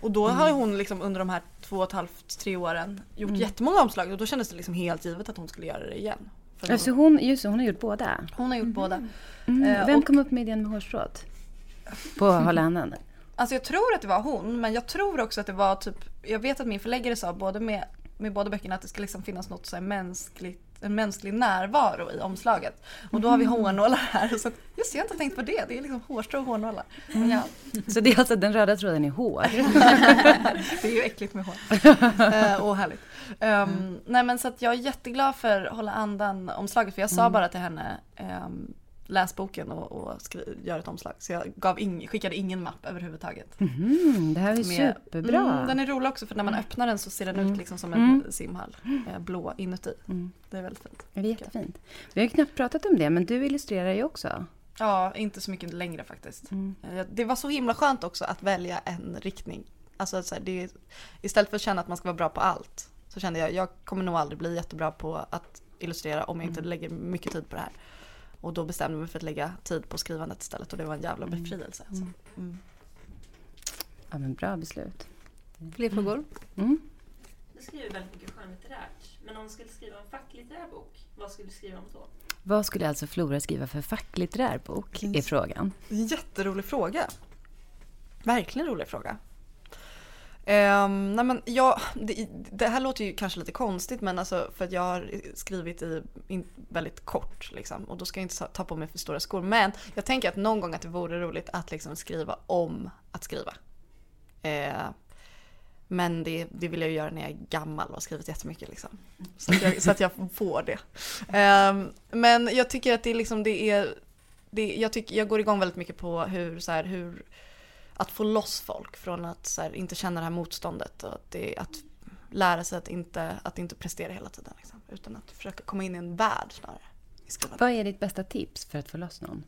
Och då har hon liksom under de här två och ett halvt, tre åren gjort Mm. jättemånga omslag och då kändes det liksom helt givet att hon skulle göra det igen. Alltså hon, just hon har gjort båda. hon har gjort båda. Mm. Eh, Vem och- kom upp med idén med hårstrået? På andan? Alltså jag tror att det var hon men jag tror också att det var typ, jag vet att min förläggare sa både med, med båda böckerna att det ska liksom finnas något så här mänskligt en mänsklig närvaro i omslaget. Och då har vi hårnålar här. Så just jag har inte tänkt på det. Det är liksom hårstrå och hårnålar. Men ja, Så det är alltså den röda tråden i hår? det är ju äckligt med hår. Eh, och härligt. Um, Nej men så att jag är jätteglad för Hålla andan omslaget. För jag sa bara till henne ehm, läs boken och, och skri- gör ett omslag. Så jag gav ing, skickade ingen mapp överhuvudtaget. Mm, det här är Med- superbra. Mm, den är rolig också för när man öppnar den så ser den ut liksom som en Mm. simhall. Eh, blå inuti. Mm. Det är väldigt fint. Det är jättefint. Vi har ju knappt pratat om det, men du illustrerar ju också. Ja, inte så mycket längre faktiskt. Mm. Eh, Det var så himla skönt också att välja en riktning. Alltså att så här, det istället för att känna att man ska vara bra på allt så kände jag jag kommer nog aldrig bli jättebra på att illustrera om jag inte lägger mycket tid på det här. Och då bestämde jag mig för att lägga tid på skrivandet istället och det var en jävla befrielse. Alltså. Mm. Ja, men bra beslut. Fler frågor? Mm. Du skriver väldigt mycket skönlitterärt. Men om du skulle skriva en facklitterär bok, vad skulle du skriva om då? Vad skulle alltså Flora skriva för facklitterär bok? Är frågan. Jätterolig fråga. Verkligen rolig fråga. Um, nej men jag, det, det här låter ju kanske lite konstigt men alltså för att jag har skrivit i in, väldigt kort liksom och då ska jag inte ta på mig för stora skor. Men jag tänker att någon gång att det vore roligt att liksom skriva om att skriva. Uh, men det, det vill jag ju göra när jag är gammal och har skrivit jättemycket liksom. Så att jag, så att jag får det. Um, men jag tycker att det är liksom, det är, det, jag, tycker, jag går igång väldigt mycket på hur, så här, hur att få loss folk från att här, inte känna det här motståndet och att, det, att lära sig att inte, att inte prestera hela tiden. Liksom, utan att försöka komma in i en värld snarare. Vad är ditt bästa tips för att få loss någon?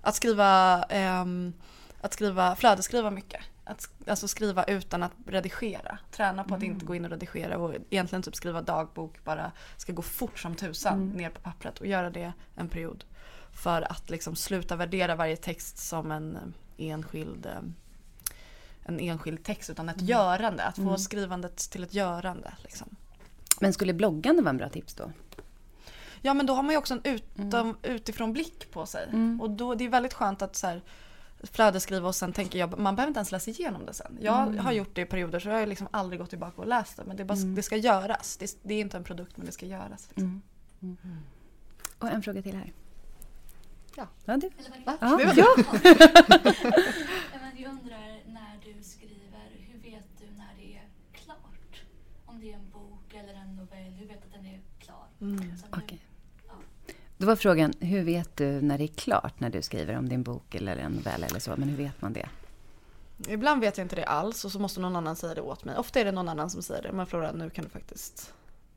Att skriva, ehm, att skriva, flödesskriva mycket. Att, alltså skriva utan att redigera. Träna på att inte gå in och redigera och egentligen typ skriva dagbok bara ska gå fort som tusan ner på pappret och göra det en period. För att liksom sluta värdera varje text som en eh, enskild eh, en enskild text utan ett görande. Att få skrivandet till ett görande. Liksom. Men skulle bloggande vara en bra tips då? Ja men då har man ju också en utom, utifrån blick på sig. Och då, det är väldigt skönt att så här, flödesskriva och sen tänker jag, man behöver inte ens läsa igenom det sen. Jag har gjort det i perioder så jag har liksom aldrig gått tillbaka och läst det. Men det, bara, det ska göras. Det, det är inte en produkt men det ska göras. Liksom. Och en fråga till här. Ja. Ja, vad Va? Ja, Det var- ja. Ja, jag undrar när du skriver, hur vet du när det är klart? Om det är en bok eller en novell, hur vet du att den är klar? Så nu- Okej. Då var frågan, hur vet du när det är klart när du skriver om din bok eller en novell eller så? Men hur vet man det? Ibland vet jag inte det alls och så måste någon annan säga det åt mig. Ofta är det någon annan som säger det. Men Flora, nu kan du faktiskt...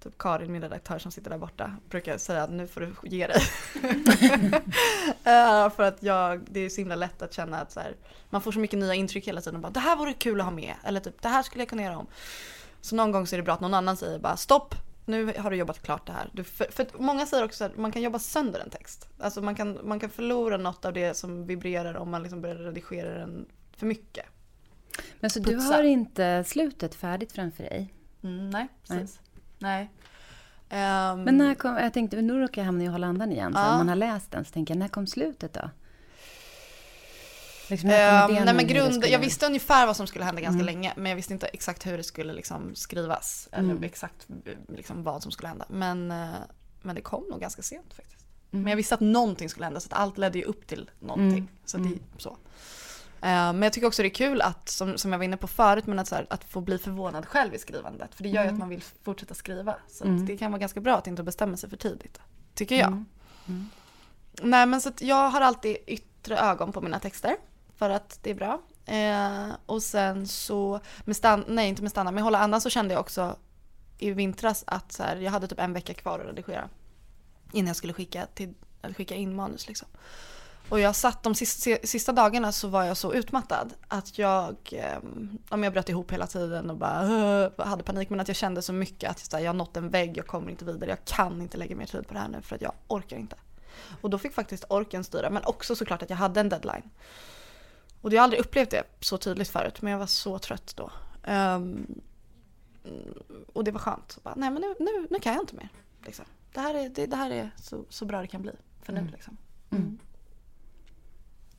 Typ Karin, min redaktör som sitter där borta, brukar säga att nu får du ge dig. Eh, för att jag, det är så himla lätt att känna att så här, man får så mycket nya intryck hela tiden. Bara, det här vore kul att ha med. Eller typ, det här skulle jag kunna göra om. Så någon gång så är det bra att någon annan säger bara stopp. Nu har du jobbat klart det här. Du, för, för många säger också att man kan jobba sönder en text. Alltså man kan, man kan förlora något av det som vibrerar om man liksom börjar redigera den för mycket. Men så du Putsa. har inte slutet färdigt framför dig? Mm, nej, precis. Nej. Ehm, Men när kom, jag tänkte, nu råkar jag hamna i Hålla andan igen. Så Ja. om man har läst den så tänker jag, när kom slutet då? Liksom, idén nej men grund, skulle- jag visste ungefär vad som skulle hända ganska Mm. länge men jag visste inte exakt hur det skulle liksom skrivas. Eller Mm. exakt liksom vad som skulle hända. Men, eh, men det kom nog ganska sent faktiskt. Mm. Men jag visste att någonting skulle hända så att allt ledde ju upp till någonting. Mm. Så det, så. Eh, men jag tycker också det är kul att, som, som jag var inne på förut, men att, så här, att få bli förvånad själv i skrivandet. För det gör ju att man vill fortsätta skriva. Så Mm. det kan vara ganska bra att inte bestämma sig för tidigt. Tycker jag. Mm. Nej men så att jag har alltid yttre ögon på mina texter. För att det är bra. Eh, och sen så, med stan- nej inte med stanna, med hålla andan så kände jag också i vintras att så här, jag hade typ en vecka kvar att redigera. Innan jag skulle skicka, till, skicka in manus liksom. Och jag satt de sista, sista dagarna så var jag så utmattad att jag, eh, om jag bröt ihop hela tiden och bara hade panik. Men att jag kände så mycket att jag har nått en vägg, jag kommer inte vidare, jag kan inte lägga mer tid på det här nu för att jag orkar inte. Och då fick faktiskt orken styra, men också såklart att jag hade en deadline. Och jag har aldrig upplevt det så tydligt förut, men jag var så trött då. Ehm, och det var skönt. Bara, Nej men nu, nu, nu kan jag inte mer. Liksom. Det här är, det, det här är så, så bra det kan bli för nu. Liksom. Mm.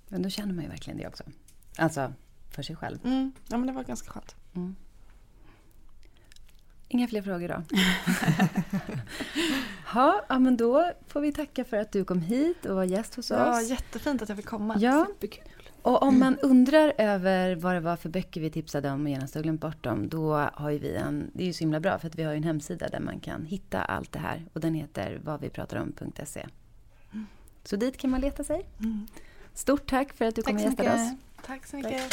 Men då känner man ju verkligen det också. Alltså, för sig själv. Mm. Ja men det var ganska skönt. Inga fler frågor då? ha, ja, men då får vi tacka för att du kom hit och var gäst hos Ja, oss. jättefint att jag fick komma. Ja. Superkul. Och om man undrar över vad det var för böcker vi tipsade om och genast har glömt bort dem, då har ju vi en, det är ju så himla bra för att vi har ju en hemsida där man kan hitta allt det här och den heter vadvipraterom.se. Så dit kan man leta sig. Stort tack för att du kom och Tack gästade oss. Tack så mycket.